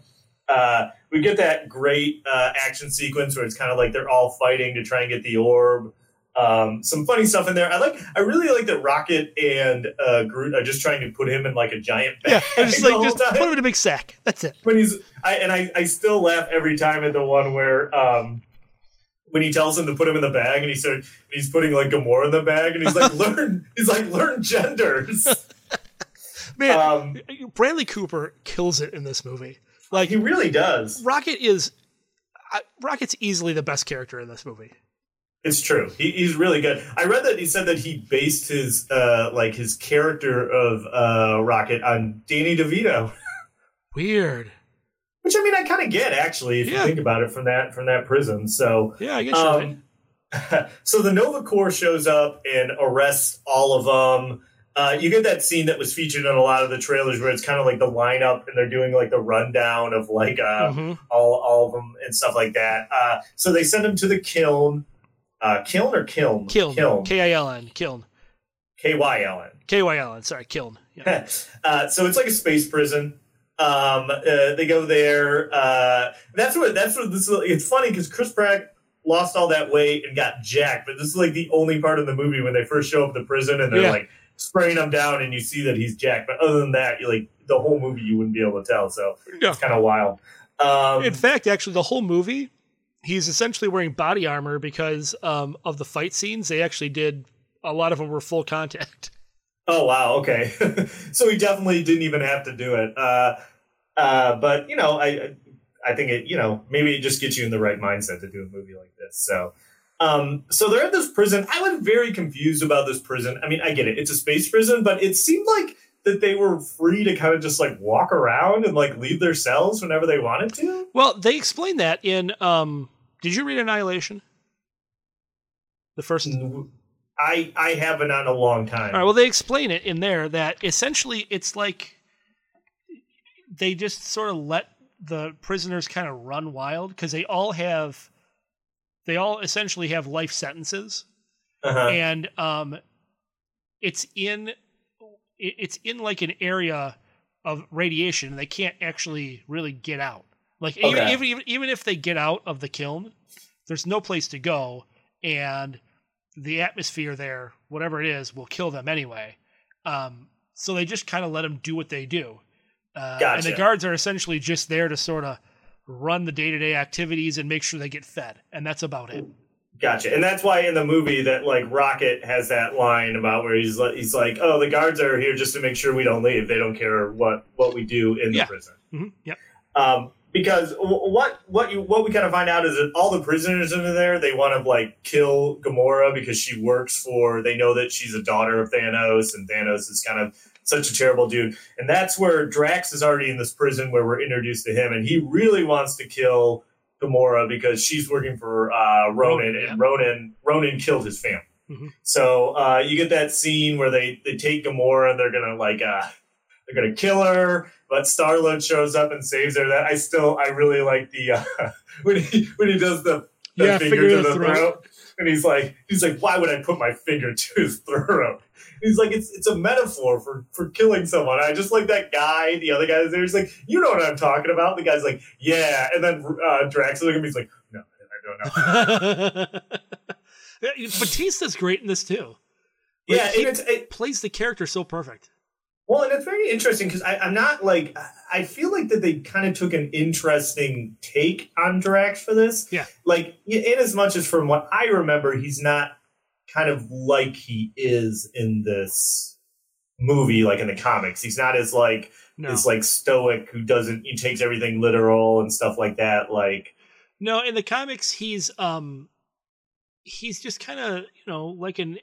Uh, we get that great uh, action sequence where it's kind of like they're all fighting to try and get the orb. Um, some funny stuff in there. I like. I really like that Rocket and uh, Groot are just trying to put him in like a giant bag. Yeah, just like just time put him in a big sack. That's it. when he's I and I, I still laugh every time at the one where um when he tells him to put him in the bag and he started he's putting like Gamora in the bag and he's like learn he's like learn genders. Man, Um Bradley Cooper kills it in this movie. Like he really does. Rocket is I- Rocket's easily the best character in this movie. It's true. He, he's really good. I read that he said that he based his uh like his character of uh Rocket on Danny DeVito. Weird. Which I mean I kind of get actually if Yeah. you think about it from that from that prism. So Yeah, I right. Um, so the Nova Corps shows up and arrests all of them. Uh, you get that scene that was featured in a lot of the trailers where it's kind of like the lineup and they're doing like the rundown of like uh, Mhm. all all of them and stuff like that. Uh, so they send them to the kiln, uh, kiln or kiln, Kiln. kiln, K I L N. Kiln. K Y L N. K Y L N. Sorry, Kiln. Yeah. uh, so it's like a space prison. Um, uh, they go there. Uh, that's what. That's what this. Is, it's funny because Chris Pratt lost all that weight and got jacked, but this is like the only part of the movie when they first show up the prison and they're Yeah. like spraying him down, and you see that he's jacked. But other than that, you like the whole movie you wouldn't be able to tell. So Yeah. it's kind of wild. Um, In fact, actually, the whole movie, he's essentially wearing body armor because um, of the fight scenes. They actually did a lot of them were full contact. Oh wow, okay. so he definitely didn't even have to do it. Uh, uh, but you know, I I think it you know maybe it just gets you in the right mindset to do a movie like this. So. Um, so they're at this prison. I was very confused about this prison. I mean, I get it; it's a space prison, but it seemed like that they were free to kind of just like walk around and like leave their cells whenever they wanted to. Well, they explained that in. Um, did you read Annihilation? The first. I I haven't on a long time. All right. Well, they explain it in there that essentially it's like they just sort of let the prisoners kind of run wild because they all have, they all essentially have life sentences, Uh-huh. and um, it's in, it's in like an area of radiation. and They can't actually really get out. Like Okay. even even even if they get out of the Kyln, there's no place to go, and the atmosphere there, whatever it is, will kill them anyway. Um, so they just kind of let them do what they do. Uh, And the guards are essentially just there to sort of run the day to day activities and make sure they get fed, and that's about it. Gotcha, and that's why in the movie that like Rocket has that line about where he's like, he's like, "Oh, the guards are here just to make sure we don't leave. They don't care what what we do in the Yeah. prison." hmm Yep. Um, because what what you what we kind of find out is that all the prisoners in there they want to like kill Gamora because she works for. They know that she's a daughter of Thanos, and Thanos is kind of such a terrible dude. And that's where Drax is already in this prison where we're introduced to him, and he really wants to kill Gamora because she's working for uh, Ronan, and. Ronan Ronan killed his family. Mhm. So uh, you get that scene where they they take Gamora and they're gonna like uh, they're gonna kill her, but Star Lord shows up and saves her. That I still I really like the uh, when he when he does the, the Yeah, finger, finger to to the the throat. throat. and he's like he's like why would I put my finger to his throat? He's like it's it's a metaphor for for killing someone. I just like that guy. The other guy is there. He's like you know what I'm talking about. The guy's like yeah, and then uh, Drax looks at me. He's like no, I don't know. Batista's great in this too. yeah, he and it's it, plays the character so perfect. Well, and it's very interesting because I'm not like I feel like that they kind of took an interesting take on Drax for this. Yeah. Like in as much as from what I remember, he's not kind of like he is in this movie, like in the comics. He's not as like No, as like stoic who doesn't he takes everything literal and stuff like that. Like no. In the comics, he's um, he's just kind of you know like an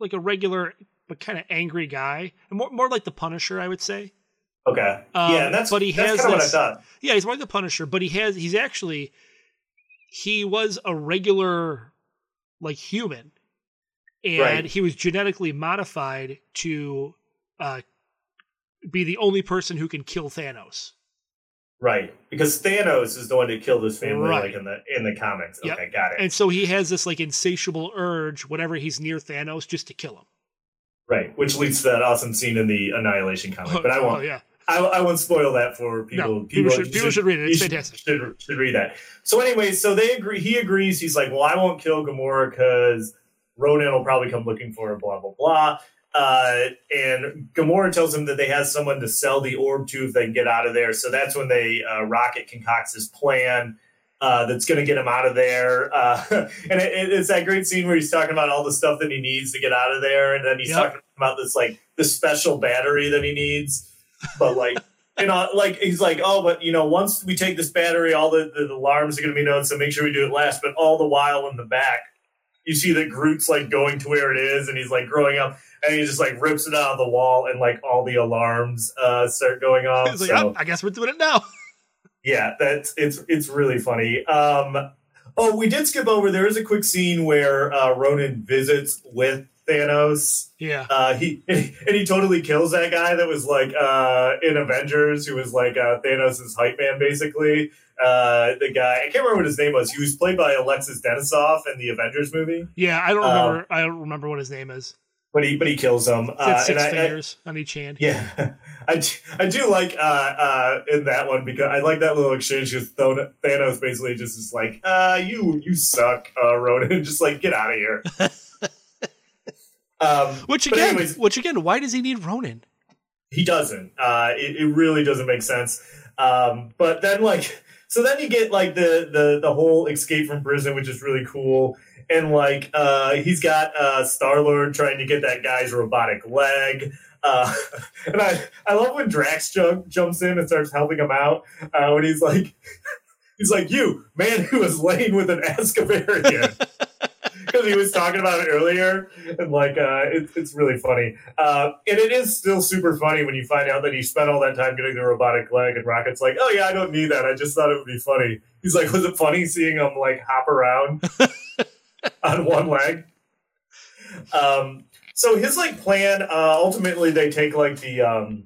like a regular but kind of angry guy, and more more like the Punisher, I would say. okay, Um, yeah, that's but he that's has of what I thought. Yeah, he's more like the Punisher, but he has he's actually he was a regular like human, and Right. he was genetically modified to uh, be the only person who can kill Thanos. Right, because Thanos is the one who killed his family, Right. like in the in the comics. Yep. Okay, got it. And so he has this like insatiable urge whenever he's near Thanos just to kill him. Right, which leads to that awesome scene in the Annihilation comic. But I Oh, won't. yeah. I, I won't spoil that for people. No, people should- people should read it. It's fantastic. Should, should read that. So, anyways, so they agree. He agrees. He's like, "Well, I won't kill Gamora because Ronan will probably come looking for her." Blah blah blah. Uh, and Gamora tells him that they have someone to sell the orb to if they can get out of there. So that's when they uh, Rocket concocts his plan. Uh, that's going to get him out of there. Uh, and it, it- it's that great scene where he's talking about all the stuff that he needs to get out of there, and then he's Yep. talking about this like this special battery that he needs, but like. You know, like he's like, oh, but you know, once we take this battery, all the, the, alarms are going to be known, so make sure we do it last. But all the while in the back, you see that Groot's like going to where it is, and he's like growing up, and he just like rips it out of the wall, and like all the alarms uh, start going off. Like, so- "Oh, I guess we're doing it now. yeah, that's it's it's really funny. Um, Oh, we did skip over. There is a quick scene where uh, Ronan visits with Thanos. Yeah. Uh, he and he totally kills that guy that was like uh, in Avengers, who was like uh, Thanos' hype man, basically. Uh, the guy I can't remember what his name was. He was played by Alexis Denisof in the Avengers movie, Yeah, I don't Um, remember. I don't remember what his name is. But he but he kills him. Uh, six and I- I, fingers on each hand. Yeah, I do, I do like uh, uh, in that one because I like that little exchange with Thanos. Basically, just is like, uh, "You you suck, uh, Ronan. just like get out of here." um, Which again, anyways, which again, why does he need Ronan? he doesn't. Uh, it, it really doesn't make sense. Um, but then like, so then you get like the the the whole escape from prison, which is really cool. And like, uh, he's got uh, Star Lord trying to get that guy's robotic leg. Uh, and I, I love when Drax jump, jumps in and starts helping him out. Uh, when he's like, he's like, "You man who was laying with an Askavarian," because he was talking about it earlier, and like, uh, it's it's really funny. Uh, and it is still super funny when you find out that he spent all that time getting the robotic leg, and Rocket's like, "Oh yeah, I don't need that. I just thought it would be funny." He's like, "Was it funny seeing him like hop around on one leg?" Um, so his like plan, uh, ultimately, they take like the um,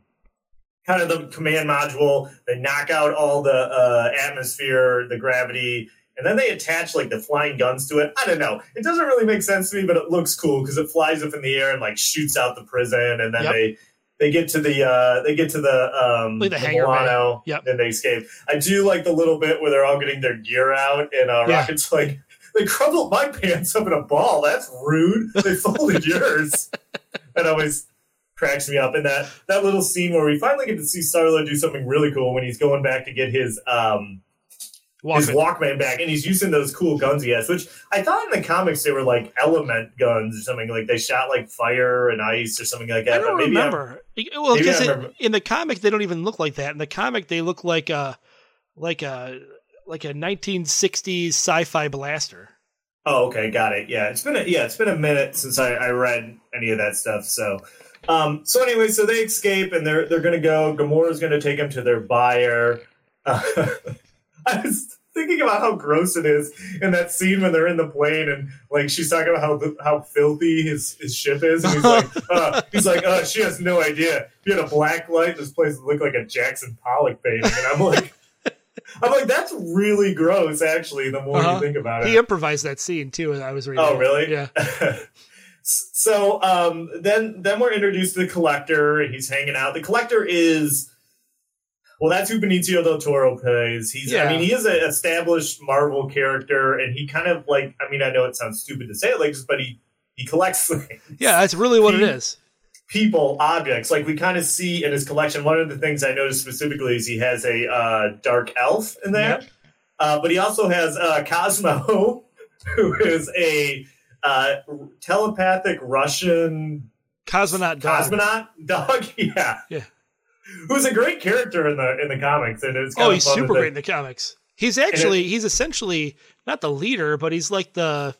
kind of the command module, they knock out all the uh, atmosphere, the gravity, and then they attach like the flying guns to it. I don't know. It doesn't really make sense to me, but it looks cool because it flies up in the air and like shoots out the prison, and then Yep. they they get to the uh, they get to the um, Like the hangar bay. Milano, Yep. and they escape. I do like the little bit where they're all getting their gear out, and uh, Yeah. Rocket's like. They crumbled my pants up in a ball. That's rude. They folded yours. That always cracks me up. And that that little scene where we finally get to see Starlord do something really cool when he's going back to get his um his Walkman. Walkman back, and he's using those cool guns he has. Which I thought in the comics they were like element guns or something. Like they shot like fire and ice or something like that. I don't but maybe I'm- remember. well, because I remember. in the comic they don't even look like that. In the comic they look like a like a like a 1960s sci-fi blaster. Oh, okay, got it. Yeah, it's been a, yeah, it's been a minute since I, I read any of that stuff. So, um, so anyway, so they escape and they're they're gonna go. Gamora's gonna take them to their buyer. Uh, I was thinking about how gross it is in that scene when they're in the plane and like she's talking about how how filthy his, his ship is. And he's like, uh, he's like, uh, she has no idea. If you had a black light, this place would look like a Jackson Pollock painting. And I'm like. I'm like, that's really gross, actually, the more Uh-huh. you think about it. He improvised that scene too. and I was reading. Oh, it. really? Yeah. so um, then then we're introduced to the collector. He's hanging out. The collector is well, that's who Benicio del Toro plays. He's I mean, he is an established Marvel character, and he kind of like I mean, I know it sounds stupid to say it like this, but he he collects things Yeah, that's really what it He- is. People, objects. Like we kind of see in his collection. One of the things I noticed specifically is he has a uh, dark elf in there, uh, but he also has uh, Cosmo, who is a uh, telepathic Russian Cosmonaut dog. cosmonaut dog. yeah, Yeah. Who's a great character in the in the comics, and it's Oh, of he's super great in the comics. He's actually he's essentially not the leader, but he's like the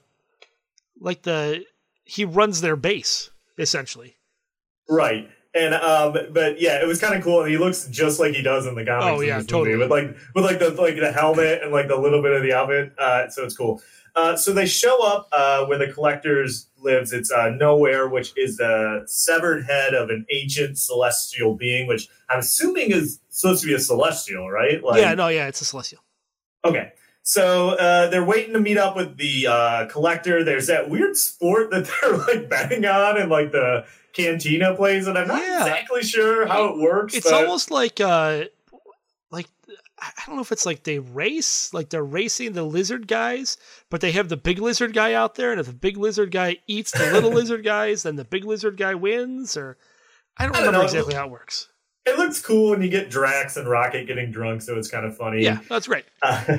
like the he runs their base essentially. Right. And um, but yeah, it was kind of cool, and he looks just like he does in the comics. Oh, yeah, totally. movie, with like with like the like the helmet and like the little bit of the outfit. Uh, so it's cool. Uh, so they show up uh, where the collectors lives. It's uh, nowhere, which is the severed head of an ancient celestial being, which I'm assuming is supposed to be a celestial, right? Like, yeah, no, yeah, it's a celestial. Okay. So uh, they're waiting to meet up with the uh, collector. There's that weird sport that they're like betting on and like the cantina plays, and I'm not Yeah. exactly sure how it works. It's but- almost like uh like I don't know if it's like they race, like they're racing the lizard guys, but they have the big lizard guy out there, and if the big lizard guy eats the little lizard guys, then the big lizard guy wins. Or I don't I don't remember know. exactly how it works. it looks cool, and you get Drax and Rocket getting drunk, so it's kind of funny. Yeah, that's. Uh,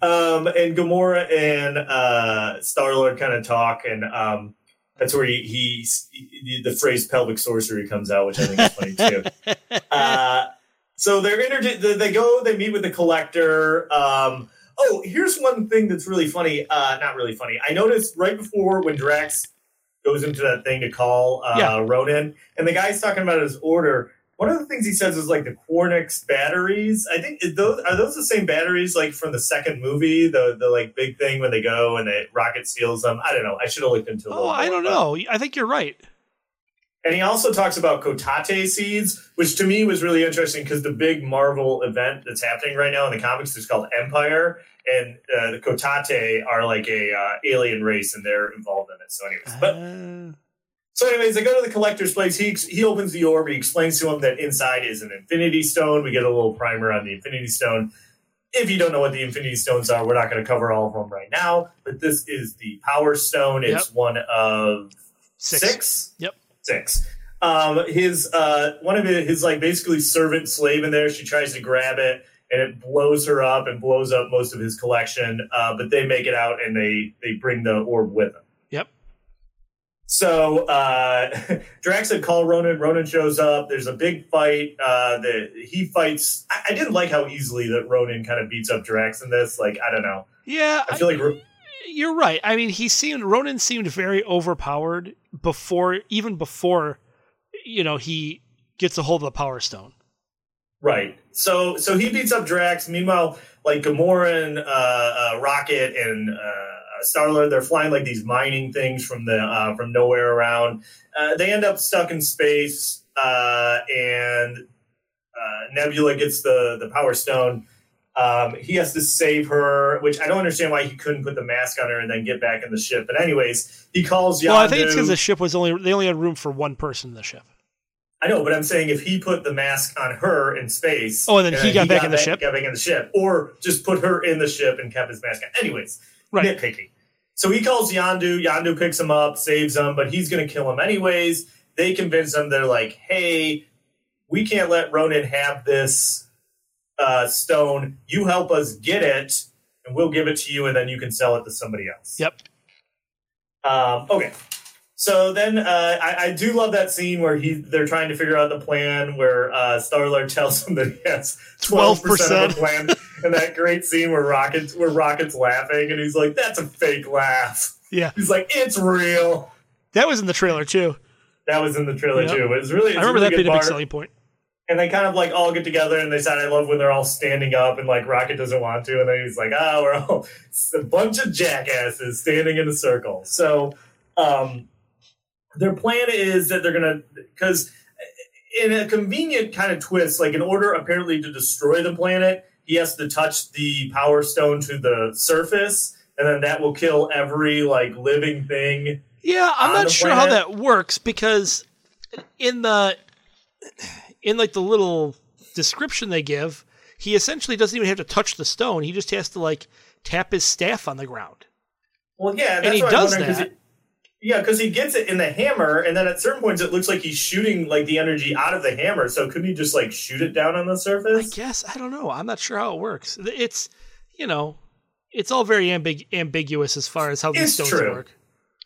um, and Gamora and uh, Star Lord kind of talk, and um, that's where he, he, the phrase pelvic sorcery comes out, which I think is funny too. Uh, so they're inter- they- go, they meet with the collector. Um, oh, here's one thing that's really funny. Uh, not really funny. I noticed right before when Drax goes into that thing to call uh, Yeah. Ronan, and the guy's talking about his order. One of the things he says is like the Quarnyx batteries. I think those are those the same batteries like from the second movie, the the like big thing when they go and the rocket steals them. I don't know. I should have looked into. it a Oh, I don't know. I think you're right. And he also talks about Cotati seeds, which to me was really interesting because the big Marvel event that's happening right now in the comics is called Empire, and uh, the Cotati are like a uh, alien race, and they're involved in it. So, anyways, but Uh, so, anyways, they go to the collector's place. He he opens the orb. He explains to him that inside is an Infinity Stone. We get a little primer on the Infinity Stone. If you don't know what the Infinity Stones are, we're not going to cover all of them right now. But this is the Power Stone. It's one of six. six. Yep. Six. Um, his uh, one of his, his like basically servant slave in there. She tries to grab it, and it blows her up and blows up most of his collection. Uh, but they make it out, and they they bring the orb with them. So uh, Drax had called Ronan. Ronan shows up. There's a big fight. Uh, that he fights. I, I didn't like how easily that Ronan kind of beats up Drax in this. Like I don't know. Yeah, I feel like Ro- you're right. I mean, he seemed Ronan seemed very overpowered before, even before, you know, he gets a hold of the Power Stone. right. So so he beats up Drax. Meanwhile, like Gamora and uh, uh, Rocket and uh, Star Lord, they're flying like these mining things from the uh, from nowhere around. Uh, they end up stuck in space, uh, and uh, Nebula gets the the Power Stone. Um, he has to save her, which I don't understand why he couldn't put the mask on her and then get back in the ship. But anyways, he calls Yondu. Well, I think it's because the ship was only they only had room for one person in the ship. I know, but I'm saying if he put the mask on her in space, Oh, and then he got back in the ship? got back in the ship, or just put her in the ship and kept his mask on. Anyways, Right. nitpicking. So he calls Yondu. Yondu picks him up, saves him, but he's going to kill him anyways. They convince him. They're like, "Hey, we can't let Ronan have this uh, stone. You help us get it, and we'll give it to you, and then you can sell it to somebody else." Yep. Um, okay. So then uh, I, I do love that scene where he they're trying to figure out the plan where uh, Star Lord tells him that he has twelve percent of the plan, and that great scene where Rockets where Rockets laughing and he's like, "That's a fake laugh." Yeah, He's like, "It's real." that was in the trailer too. That was in the trailer Yep. too. It was really it's I remember really that being a big selling point. And they kind of like all get together and they said, I love when they're all standing up and like Rocket doesn't want to. And then he's like, oh, we're all a bunch of jackasses standing in a circle. So um, their plan is that they're going to, because in a convenient kind of twist, like in order apparently to destroy the planet, he has to touch the power stone to the surface. And then that will kill every like living thing Yeah, I'm not sure how that works because in the in like the little description they give, he essentially doesn't even have to touch the stone. He just has to like tap his staff on the ground. Well, yeah, that's And he does that. he- yeah, because he gets it in the hammer, and then at certain points it looks like he's shooting like the energy out of the hammer. So couldn't he just like shoot it down on the surface? I guess I don't know. I'm not sure how it works. It's you know, it's all very ambig- ambiguous as far as how these It's stones true. work.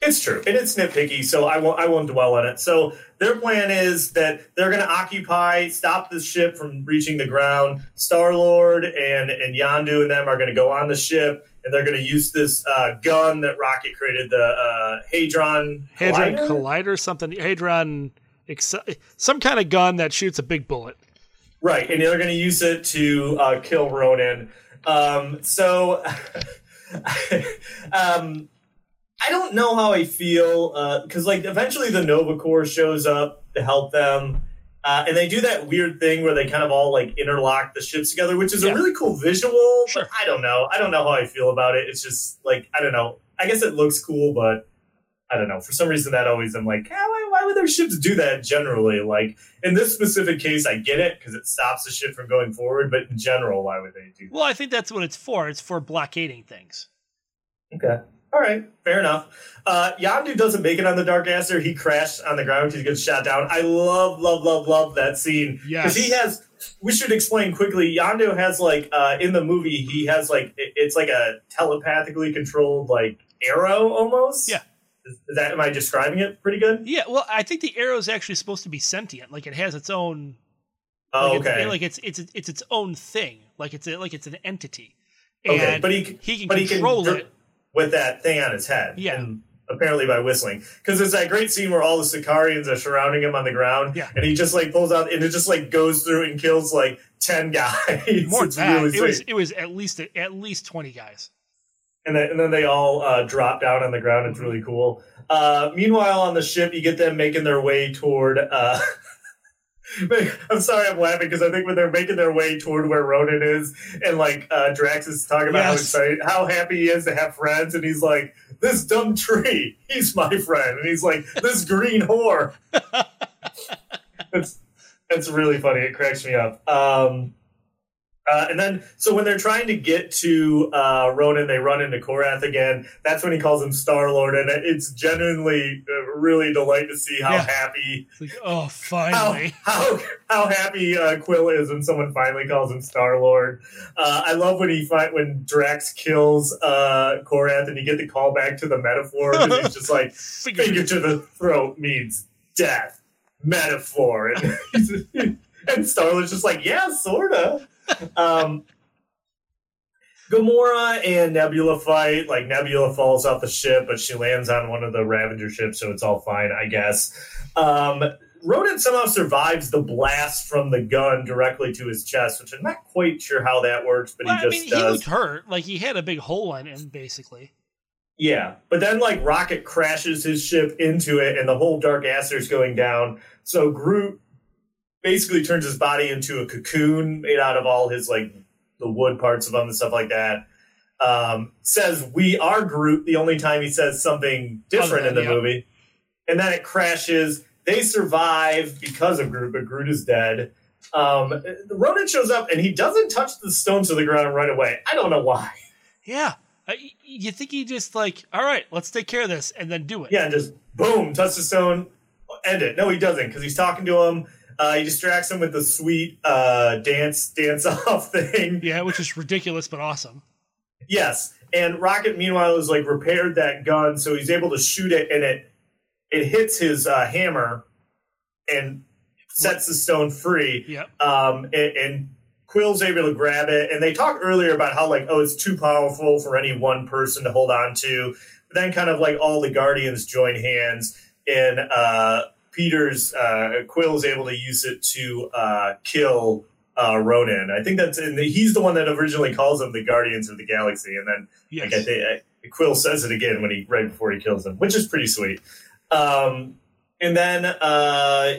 It's true, and it's nitpicky, so I won't I won't dwell on it. So their plan is that they're going to occupy, stop the ship from reaching the ground. Star Lord and and Yondu and them are going to go on the ship, and they're going to use this uh, gun that Rocket created, the uh, Hadron Hadron Collider? Collider, something. Hadron, exci- some kind of gun that shoots a big bullet. Right, and they're going to use it to uh, kill Ronan. Um, so, um, I don't know how I feel because, like, eventually the Nova Corps shows up to help them, uh, and they do that weird thing where they kind of all like interlock the ships together, which is Yeah. a really cool visual. Sure. I don't know. I don't know how I feel about it. It's just like I don't know. I guess it looks cool, but I don't know. For some reason, that always I'm like, ah, why, why would their ships do that generally? Like in this specific case, I get it because it stops the ship from going forward. But in general, why would they do? That? Well, I think that's what it's for. It's for blockading things. Okay. All right. Fair enough. Uh, Yondu doesn't make it on the Dark Aster. He crashed on the ground he gets shot down. I love, love, love, love that scene. Yes. Because he has, we should explain quickly. Yondu has, like, uh, in the movie, he has, like, it's like a telepathically controlled, like, arrow almost. Yeah. Is, that, am I describing it pretty good? Yeah, well, I think the arrow is actually supposed to be sentient. Like it has its own. Oh, like okay. It's, like it's it's it's its own thing. Like it's a, like it's an entity. okay. And But he, he can but control he can, it. With that thing on his head. Yeah. And- apparently by whistling. Because there's that great scene where all the Sakaarans are surrounding him on the ground, Yeah. and he just like pulls out and it just like goes through and kills like ten guys. More than that, really it was it was at least at least twenty guys. and then, and then they all uh, drop down on the ground. It's really cool. Uh, meanwhile, on the ship, you get them making their way toward. Uh, I'm sorry, I'm laughing because I think when they're making their way toward where Ronan is, and like uh, Drax is talking about how excited, how happy he is to have friends, and he's like, "This dumb tree, he's my friend," and he's like, "This green whore." it's it's really funny. It cracks me up. Um, uh, and then, so when they're trying to get to uh, Ronan, they run into Korath again. That's when he calls him Star Lord, and it's genuinely uh, really delight to see how Yeah. happy, like, oh, finally. how, how happy uh, Quill is when someone finally calls him Star Lord. Uh, I love when he fight when Drax kills uh, Korath, and you get the call back to the metaphor. 'cause he's just like Figure- finger to the throat means death metaphor and, and Star-Lord's just like yeah sorta um Gamora and Nebula fight like Nebula falls off the ship but she lands on one of the Ravager ships so it's all fine I guess um Ronan somehow survives the blast from the gun directly to his chest which I'm not quite sure how that works but Well, he I just mean, he does looked hurt. Like he had a big hole in him, basically. Yeah, but then like Rocket crashes his ship into it, and the whole Dark Aster is going down. So Groot basically turns his body into a cocoon made out of all his like the wood parts of him and stuff like that. Um, says we are Groot the only time he says something different in the yeah. movie, and then it crashes. They survive because of Groot, but Groot is dead. Um, Ronan shows up and he doesn't touch the stone to the ground right away. I don't know why. Yeah. Uh, you think he just like, all right, let's take care of this and then do it. Yeah, and just boom, touch the stone, end it. No, he doesn't because he's talking to him. Uh, he distracts him with the sweet uh, dance dance off thing. Yeah, which is ridiculous but awesome. Yes, and Rocket meanwhile has like repaired that gun, so he's able to shoot it, and it it hits his uh, hammer and sets the stone free. Yep. Um, and, and Quill's able to grab it, and they talk earlier about how like oh it's too powerful for any one person to hold on to. But then kind of like all the Guardians join hands, and uh, Peter's uh, Quill is able to use it to uh, kill uh, Ronan. I think that's and he's the one that originally calls them the Guardians of the Galaxy, and then Yes. like I think uh, Quill says it again when he right before he kills them, which is pretty sweet. Um, and then uh,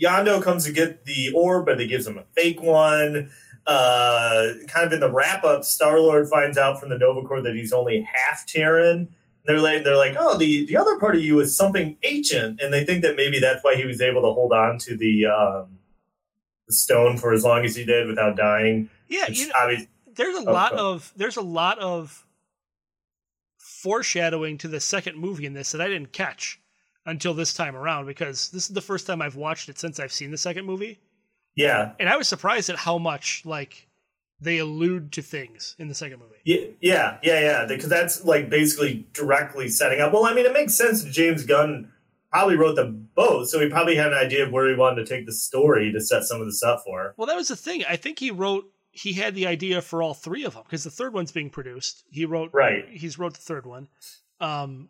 Yondu comes to get the orb, but they gives him a fake one. Uh, kind of in the wrap up, Star Lord finds out from the Nova Corps that he's only half Terran. They're like, they're like, oh, the the other part of you is something ancient, and they think that maybe that's why he was able to hold on to the um, the stone for as long as he did without dying. yeah, you know, there's a Oh, lot go. of there's a lot of foreshadowing to the second movie in this that I didn't catch until this time around because this is the first time I've watched it since I've seen the second movie. yeah, And I was surprised at how much like they allude to things in the second movie. Yeah, yeah, yeah, yeah. Because that's like basically directly setting up. Well, I mean, it makes sense. that James Gunn probably wrote them both, so he probably had an idea of where he wanted to take the story to set some of this up for. Well, that was the thing. I think he wrote he had the idea for all three of them because the third one's being produced. He wrote Right. He's wrote the third one. Um,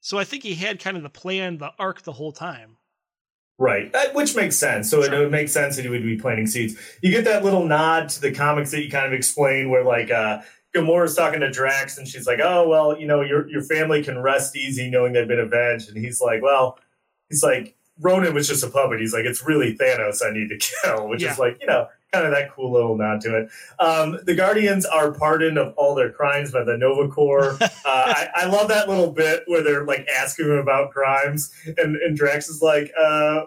so I think he had kind of the plan, the arc the whole time. Right, that, which makes sense. So it, Sure. would make sense that he would be planting seeds. You get that little nod to the comics that you kind of explain, where like uh, Gamora's talking to Drax, and she's like, "Oh, well, you know, your your family can rest easy knowing they've been avenged." And he's like, "Well, he's like Ronan was just a puppet. He's like, it's really Thanos I need to kill," which Yeah. is like, you know, kind of that cool little nod to it. Um, the Guardians are pardoned of all their crimes by the Nova Corps. uh, I, I love that little bit where they're like asking him about crimes, and, and Drax is like, uh,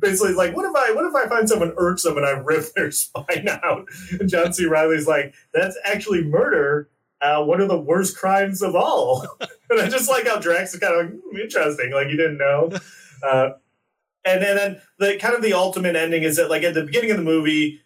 basically like, what if I what if I find someone irksome and I rip their spine out? And John C. Reilly's like, that's actually murder. Uh, one of the worst crimes of all. and I just like how Drax is kind of like, hmm, interesting, like you didn't know. Uh, and then, then the kind of the ultimate ending is that like at the beginning of the movie,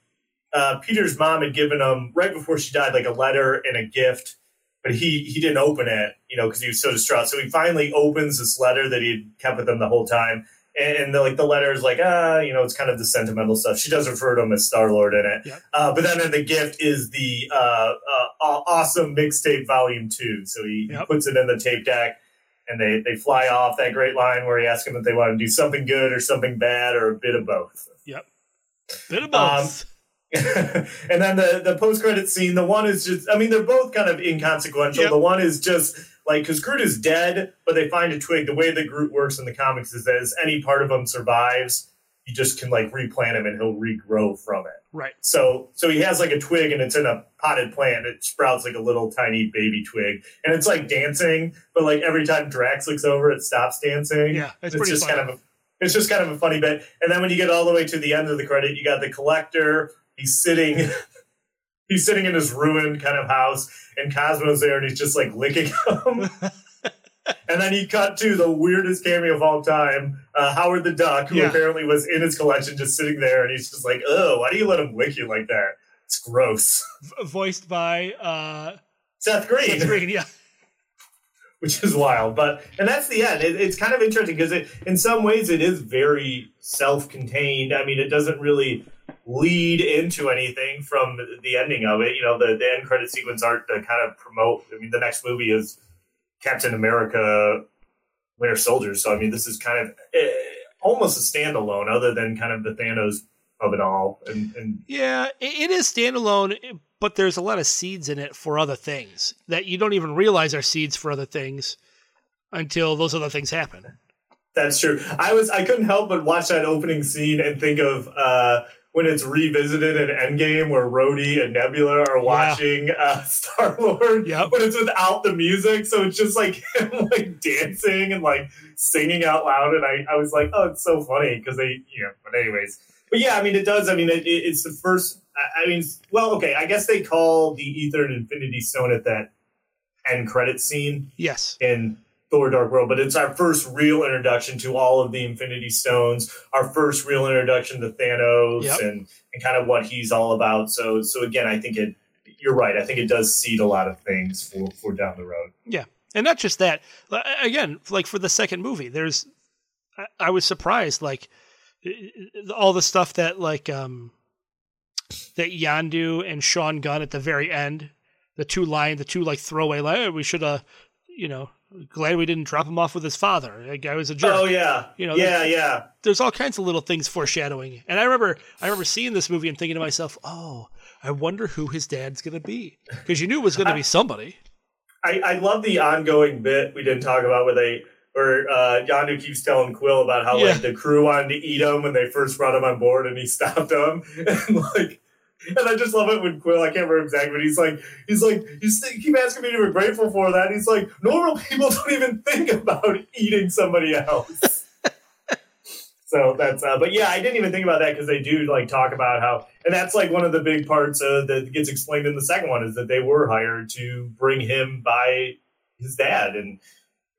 uh, Peter's mom had given him right before she died like a letter and a gift, but he he didn't open it, you know, because he was so distraught. So he finally opens this letter that he had kept with him the whole time, and, and the, like the letter is like ah, you know, it's kind of the sentimental stuff. She does refer to him as Star Lord in it, Yep. uh, but then in the gift is the uh, uh, awesome mixtape volume two. So he, he puts it in the tape deck. and they they fly off that great line where he asks them if they want to do something good or something bad or a bit of both. Yep. Bit of Um, both. and then the the post credit scene, the one is just I mean they're both kind of inconsequential. Yep. The one is just like because Groot is dead, but they find a twig. The way that Groot works in the comics is that as any part of him survives, you just can like replant him and he'll regrow from it. right. So so he has like a twig and it's in a potted plant. It sprouts like a little tiny baby twig, and it's like dancing. But like every time Drax looks over, it stops dancing. Yeah, it's it's, just funny. kind of a, it's just kind of a funny bit. And then when you get all the way to the end of the credit, you got the collector. He's sitting. He's sitting in his ruined kind of house, and Cosmo's there, and he's just like licking him. and then he cut to the weirdest cameo of all time, uh, Howard the Duck, who Yeah. apparently was in his collection, just sitting there, and he's just like, "Oh, why do you let him lick you like that? It's gross." V- voiced by uh, Seth Green, Seth Green. Yeah. which is wild, but and that's the end. It, it's kind of interesting because it, in some ways, it is very self-contained. I mean, it doesn't really lead into anything from the ending of it. You know, the, the end credit sequence aren't to kind of promote. I mean, the next movie is Captain America: Winter Soldier. So I mean, this is kind of eh, almost a standalone, other than kind of the Thanos of it all. And, and Yeah, it is standalone, but there's a lot of seeds in it for other things that you don't even realize are seeds for other things until those other things happen. That's true. I was I couldn't help but watch that opening scene and think of uh, when it's revisited in Endgame where Rhodey and Nebula are watching uh, Star Lord, Yep. but it's without the music, so it's just like him like dancing and like singing out loud. And I, I was like, oh, it's so funny because they, you know. But anyways, but yeah, I mean, it does. I mean, it, it- it's the first. I I mean, well, okay, I guess they call the Aether and Infinity Stone at that end credit scene Yes. in Thor Dark World, but it's our first real introduction to all of the Infinity Stones, our first real introduction to Thanos Yep. and, and kind of what he's all about. So so again, I think it you're right. I think it does seed a lot of things for, for down the road. Yeah. And not just that. Again, like for the second movie, there's I, I was surprised like all the stuff that like um that Yondu and Sean Gunn at the very end, the two line, the two like throwaway line, "Oh, we should uh you know, glad we didn't drop him off with his father. That guy was a jerk. Oh yeah. You know, yeah, yeah. there's all kinds of little things foreshadowing. And I remember I remember seeing this movie and thinking to myself, "Oh, I wonder who his dad's going to be." Because you knew it was going to be somebody. I, I love the ongoing bit we didn't talk about where they where uh, Yondu keeps telling Quill about how Yeah. like the crew wanted to eat him when they first brought him on board and he stopped them and like and I just love it when Quill I can't remember exactly but he's like he's like you st- keep asking me to be grateful for that he's like normal people don't even think about eating somebody else. So that's, uh, but yeah, I didn't even think about that because they do like talk about how, and that's like one of the big parts uh, that gets explained in the second one is that they were hired to bring him by his dad and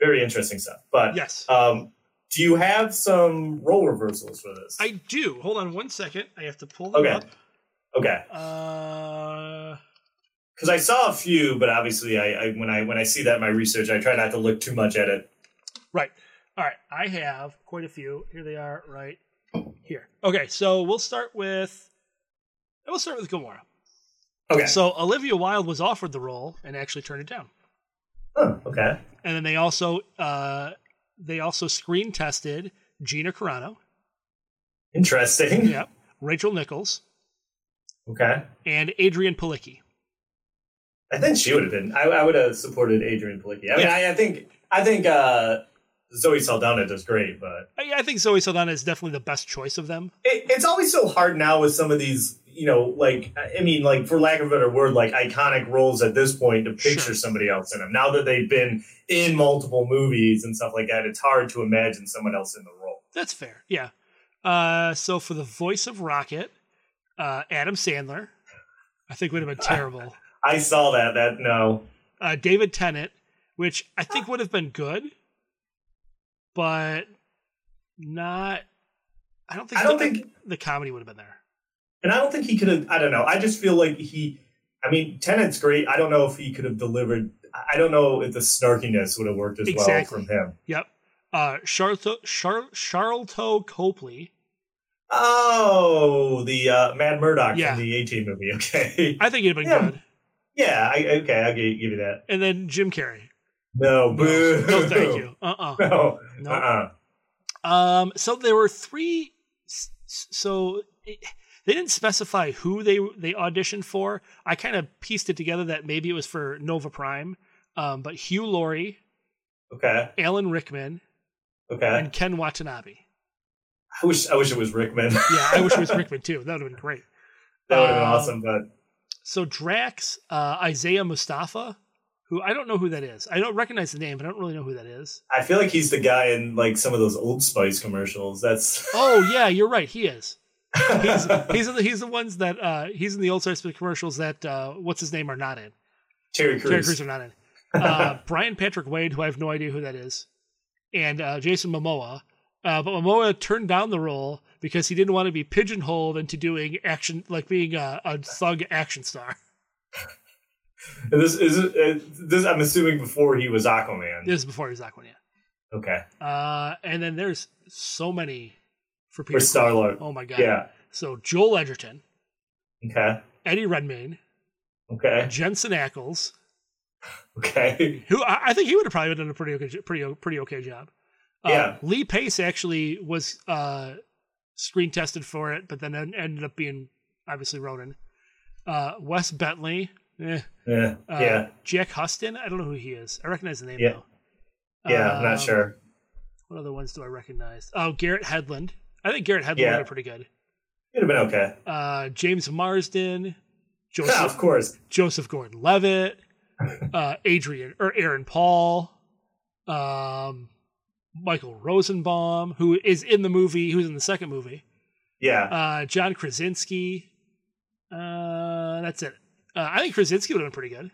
very interesting stuff. But Yes. um, do you have some role reversals for this? I do. Hold on one second. I have to pull them okay, up. Okay, Uh, because I saw a few, but obviously, I, I when I when I see that in my research, I try not to look too much at it. right. All right. I have quite a few. Here they are right here. Okay. So we'll start with, we'll start with Gamora. Okay, So Olivia Wilde was offered the role and actually turned it down. Huh, okay, And then they also, uh, they also screen tested Gina Carano, interesting. yep, Rachel Nichols, Okay, and Adrianne Palicki. I think she would have been. I, I would have supported Adrianne Palicki. I mean, Yeah. I, I think I think uh, Zoe Saldana does great, but I, I think Zoe Saldana is definitely the best choice of them. it, it's always so hard now with some of these. You know, like I mean, like for lack of a better word, like iconic roles at this point to picture Sure. somebody else in them. Now that they've been in multiple movies and stuff like that, it's hard to imagine someone else in the role. That's fair. Yeah. Uh, so for the voice of Rocket, uh, Adam Sandler, I think would have been terrible. I saw that. That no, Uh, David Tennant, which I think would have been good, but not. I don't think. I don't the, think- the comedy would have been there. and I don't think he could have. I don't know. I just feel like he. I mean, Tennant's great. I don't know if he could have delivered. I don't know if the snarkiness would have worked as Exactly. well from him. Yep. Uh, Charlotte Char- Charlton Copley. Oh, the uh, Mad Murdock Yeah. from the A Team movie. Okay. I think have been Yeah. good. yeah. I, okay. I'll give, give you that. And then Jim Carrey. No, boo. No, thank you. Uh uh No. No. Uh-uh. Um, so there were three. So it, they didn't specify who they they auditioned for. I kind of pieced it together that maybe it was for Nova Prime. Um, but Hugh Laurie, Okay. Alan Rickman, Okay. and Ken Watanabe. I wish I wish it was Rickman. Yeah, I wish it was Rickman too. That would have been great. that would have been Um, awesome, but So Drax, uh, Isaiah Mustafa, who I don't know who that is. I don't recognize the name, but I don't really know who that is. I feel like he's the guy in like some of those Old Spice commercials. That's Oh yeah, you're right. He is. He's he's in the, he's the ones that uh, he's in the old Spice commercials that uh, what's his name are not in. Terry Crews. Terry Crews are not in. Uh, Brian Patrick Wade, who I have no idea who that is, and uh, Jason Momoa. Uh, but Momoa turned down the role because he didn't want to be pigeonholed into doing action, like being a, a thug action star. And this is uh, this. I'm assuming before he was Aquaman. This is before he was Aquaman. yeah. Okay. Uh, and then there's so many for Or Peter. Star Lord. Oh my god. Yeah. So Joel Edgerton, Okay. Eddie Redmayne, Okay. Jensen Ackles, Okay. who I, I think he would have probably done a pretty okay, pretty pretty okay job. Yeah. Lee Pace actually was uh, screen tested for it, but then ended up being obviously Ronan. Uh, Wes Bentley, eh. Yeah. Uh, yeah. Jack Huston. I don't know who he is. I recognize the name Yeah. though. Yeah. I'm not Um, sure. What other ones do I recognize? Oh, Garrett Hedlund. I think Garrett Hedlund Yeah. would pretty good. It'd have been okay. Uh, James Marsden, Yeah, Joseph of course. Joseph Gordon-Levitt, uh, Adrian or Aaron Paul, um, Michael Rosenbaum, who is in the movie, who's in the second movie, Yeah. uh, John Krasinski. Uh, that's it. Uh, I think Krasinski would have been pretty good.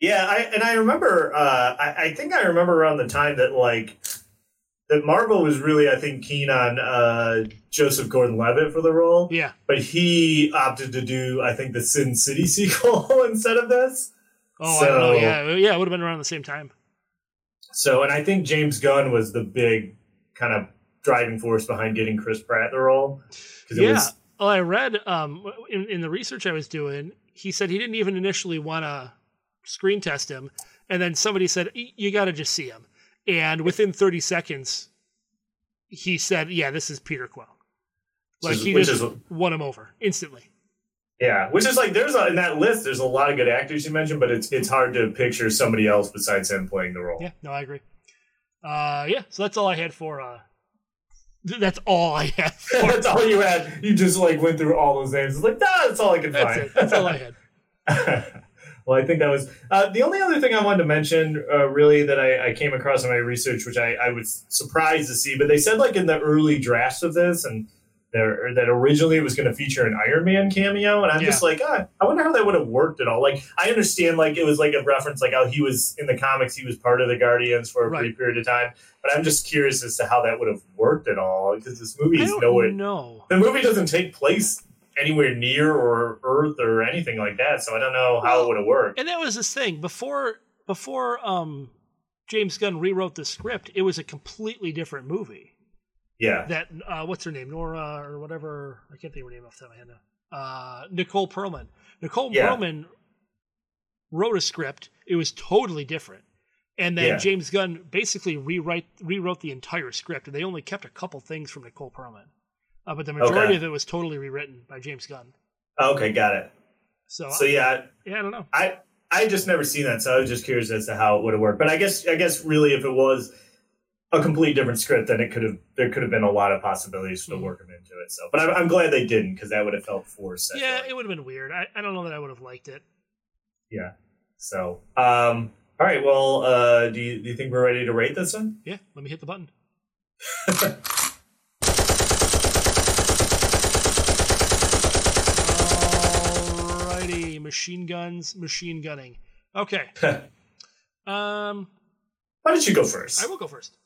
Yeah, I and I remember. Uh, I, I think I remember around the time that like that Marvel was really, I think, keen on uh, Joseph Gordon-Levitt for the role, Yeah, but he opted to do, I think, the Sin City sequel instead of this. Oh, I don't know. Yeah, yeah, it would have been around the same time. So, and I think James Gunn was the big kind of driving force behind getting Chris Pratt the role Yeah. was Well, I read um, in, in the research I was doing, he said he didn't even initially want to screen test him. And then somebody said, you got to just see him. And within 30 seconds, he said, yeah, this is Peter Quill. Like he just is- won him over instantly. Yeah, which is like there's a, in that list. There's a lot of good actors you mentioned, but it's it's hard to picture somebody else besides him playing the role. Yeah, no, I agree. Uh, yeah, so that's all I had for. Uh, th- that's all I had for. that's all you had. You just like went through all those names. It's like, nah, that's all I can That's find. it. That's all I had. well, I think that was uh, the only other thing I wanted to mention, uh, really, that I, I came across in my research, which I, I was surprised to see. But they said, like, in the early drafts of this, and there, that originally was going to feature an Iron Man cameo. And I'm just like, ah, I wonder how that would have worked at all. Like, I understand, like, it was like a reference, like, how he was in the comics, he was part of the Guardians for a Right. brief period of time. But I'm just curious as to how that would have worked at all, because this movie is nowhere know. the movie doesn't take place anywhere near or Earth or anything like that, so I don't know how it would have worked. and that was this thing before before um James Gunn rewrote the script. It was a completely different movie. Yeah, That uh, what's her name, Nora or whatever? I can't think of her name off the top of my head now. Uh, Nicole Perlman. Nicole Yeah. Perlman wrote a script. It was totally different, and then Yeah. James Gunn basically rewrite rewrote the entire script. And they only kept a couple things from Nicole Perlman, uh, but the majority Okay. of it was totally rewritten by James Gunn. okay, got it. So, So yeah, yeah, I don't know. I I just never seen that, so I was just curious as to how it would have worked. But I guess I guess really, if it was a complete different script, then it could have there could have been a lot of possibilities to work them into it. So, but I'm, I'm glad they didn't because that would have felt forced. Yeah, it would have been weird. I, I don't know that I would have liked it. yeah. So, um, all right. Well, uh, do you do you think we're ready to rate this one? Yeah, let me hit the button. Alrighty, machine guns, machine gunning. Okay. Um, Why don't you go first? I will go first.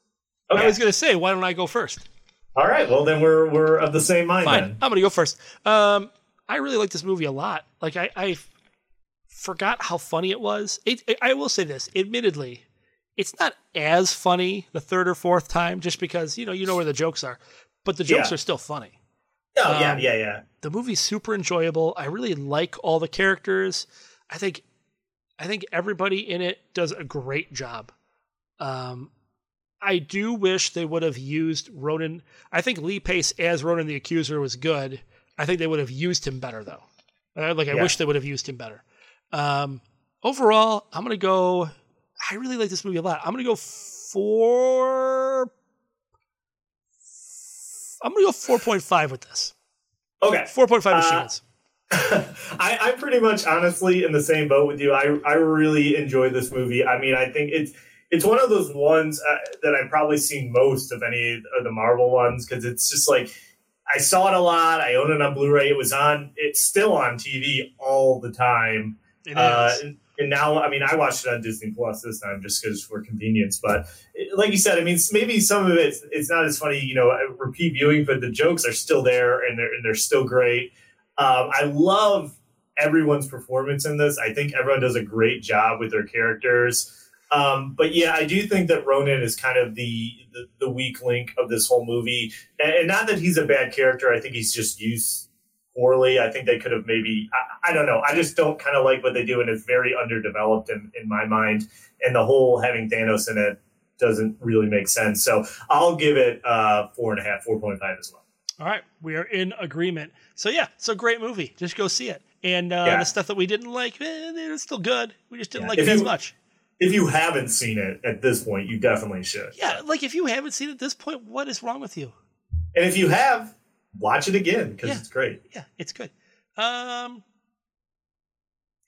Okay. I was gonna say, why don't I go first? All right. Well, then we're we're of the same mind. Fine, Then. I'm gonna go first. Um, I really like this movie a lot. Like I, I forgot how funny it was. It, I will say this, admittedly, it's not as funny the third or fourth time, just because you know you know where the jokes are, but the jokes Yeah. are still funny. Oh yeah, Um, yeah, yeah. the movie's super enjoyable. I really like all the characters. I think I think everybody in it does a great job. Um, I do wish they would have used Ronan. I think Lee Pace as Ronan the Accuser was good. I think they would have used him better though. Uh, like I Yeah. wish they would have used him better. Um, overall, I'm gonna go. I really like this movie a lot. I'm gonna go four. I'm gonna go four point five with this. Okay. Four point five Uh, machines. I, I'm pretty much honestly in the same boat with you. I I really enjoyed this movie. I mean, I think it's it's one of those ones uh, that I've probably seen most of any of the Marvel ones because it's just like I saw it a lot. I own it on Blu-ray. It was on. It's still on TV all the time. It Uh, and, and now, I mean, I watched it on Disney Plus this time just because for convenience. But it- like you said, I mean, maybe some of it it's not as funny, you know, repeat viewing, but the jokes are still there and they're and they're still great. Um, I love everyone's performance in this. I think everyone does a great job with their characters. Um, but yeah, I do think that Ronan is kind of the, the the weak link of this whole movie, and, and not that he's a bad character. I think he's just used poorly. I think they could have maybe I, I don't know. I just don't kind of like what they do, and it's very underdeveloped in, in my mind. And the whole having Thanos in it doesn't really make sense. So I'll give it uh, four and a half, four point five as well. All right, we are in agreement. So yeah, it's a great movie. Just go see it. And uh, Yeah. the stuff that we didn't like, eh, it's still good. We just didn't Yeah. like If it as much. If you haven't seen it at this point, you definitely should. Yeah, like if you haven't seen it at this point, what is wrong with you? And if you have, watch it again because Yeah. it's great. Yeah, it's good. Um.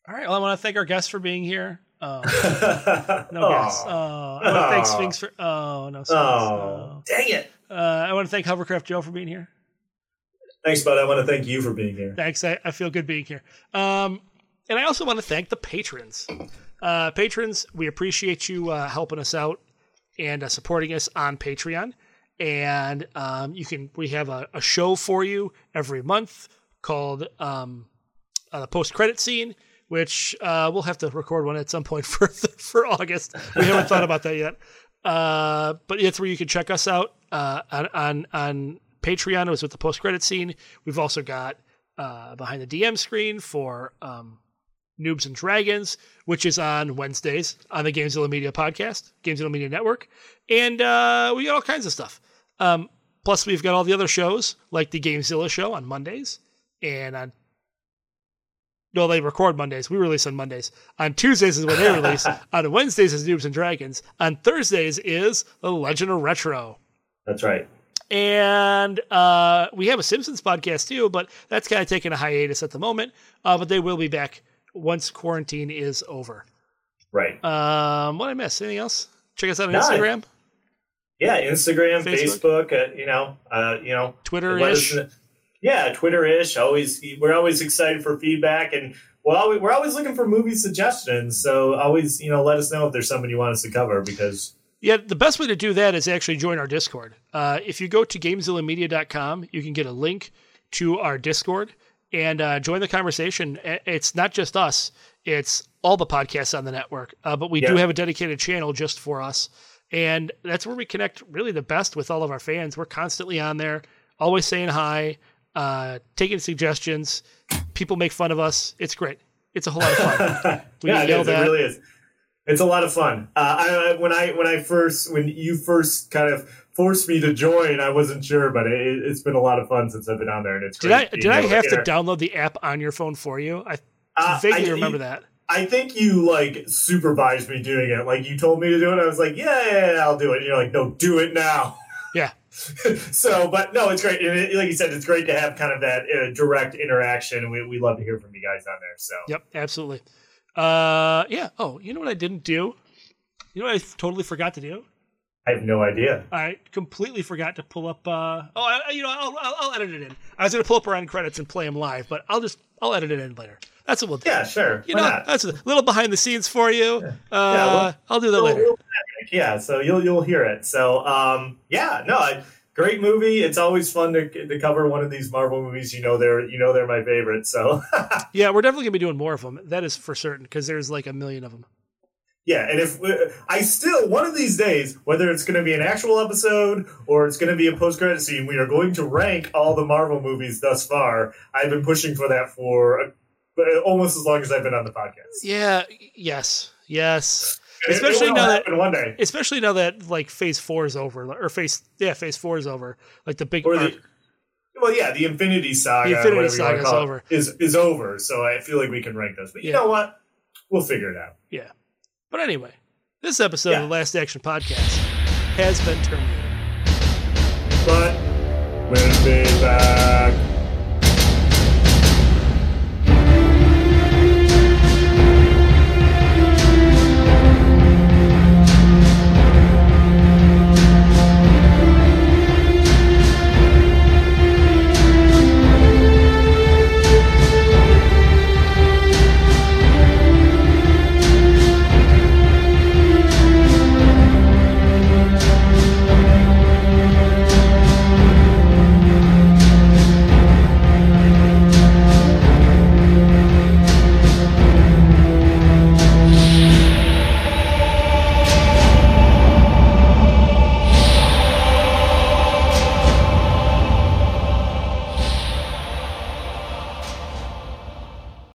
All right. Well, I want to thank our guests for being here. Oh, no guests. Oh, I want to thank Sphinx for. Oh no. Sphinx. Oh, dang it. Uh, I want to thank Hovercraft Joe for being here. Thanks, bud. I want to thank you for being here. Thanks. I, I feel good being here. Um, and I also want to thank the patrons. Uh, patrons, we appreciate you uh, helping us out and uh, supporting us on Patreon. And um, you can we have a, a show for you every month called um, uh, the post credit scene, which uh, we'll have to record one at some point for for August. We haven't thought about that yet. Uh, but it's where you can check us out uh, on on on Patreon. It was with the post credit scene. We've also got uh, behind the DM screen for um, Noobs and Dragons, which is on Wednesdays on the Gamezilla Media podcast, Gamezilla Media Network, and uh, we got all kinds of stuff. Um, plus, we've got all the other shows like the Gamezilla show on Mondays and on. No, they record Mondays. We release on Mondays. On Tuesdays is when they release. on Wednesdays is Noobs and Dragons. On Thursdays is The Legend of Retro. That's right. And uh, we have a Simpsons podcast too, but that's kind of taking a hiatus at the moment. Uh, but they will be back once quarantine is over. Right. Um, what I miss? Anything else? Check us out on No, I- Instagram, Yeah, Instagram, Facebook. Facebook, uh, you know, uh, you know, Twitter ish. Yeah, Twitter-ish. Always, we're always excited for feedback, and well, we're always looking for movie suggestions. So always, you know, let us know if there's something you want us to cover because Yeah, the best way to do that is actually join our Discord. Uh, if you go to GameZillaMedia.com, you can get a link to our Discord and uh, join the conversation. It's not just us; it's all the podcasts on the network. Uh, but we do have a dedicated channel just for us, and that's where we connect really the best with all of our fans. We're constantly on there, always saying hi, uh, taking suggestions. People make fun of us. It's great. It's a whole lot of fun. We yeah, it, it really is. It's a lot of fun. Uh, I, I- when I when I first when you first kind of forced me to join, I wasn't sure, but it, it's been a lot of fun since I've been on there, and it's Did I did I have to download the app on your phone for you? I Uh, vaguely I- remember you- that. I think you like supervised me doing it. Like you told me to do it. I was like, yeah, yeah, yeah I'll do it. And you're like, no, do it now. Yeah. so, but no, it's great. And it, like you said, it's great to have kind of that uh, direct interaction. We, we love to hear from you guys on there. So, Yep, absolutely. Uh, yeah. Oh, you know what I didn't do? You know what I totally forgot to do? I have no idea. I completely forgot to pull up. Uh, oh, I, you know, I'll, I'll, I'll edit it in. I was going to pull up our end credits and play them live, but I'll just I'll edit it in later. That's what we'll do. Yeah, sure. You Why know, not? that's a little behind the scenes for you. Uh, well, I'll do that We'll- later. Yeah, so you'll you'll hear it. So, um, yeah, no, I, great movie. It's always fun to, to cover one of these Marvel movies. You know, they're you know they're my favorite. So, Yeah, we're definitely going to be doing more of them. That is for certain because there's like a million of them. Yeah, and if uh, I still one of these days, whether it's going to be an actual episode or it's going to be a post credit scene, we are going to rank all the Marvel movies thus far. I've been pushing for that for uh, almost as long as I've been on the podcast. Yeah. Yes. Yes. Especially it, it now that one day. Especially now that like Phase Four is over, or Phase yeah, Phase Four is over. Like the big. The, well, yeah, the Infinity Saga. The Infinity Saga is over. Is is over. So I feel like we can rank those. But yeah. you know what? We'll figure it out. Yeah. But anyway, this episode yeah. of the Last Action Podcast has been terminated. But we'll be back.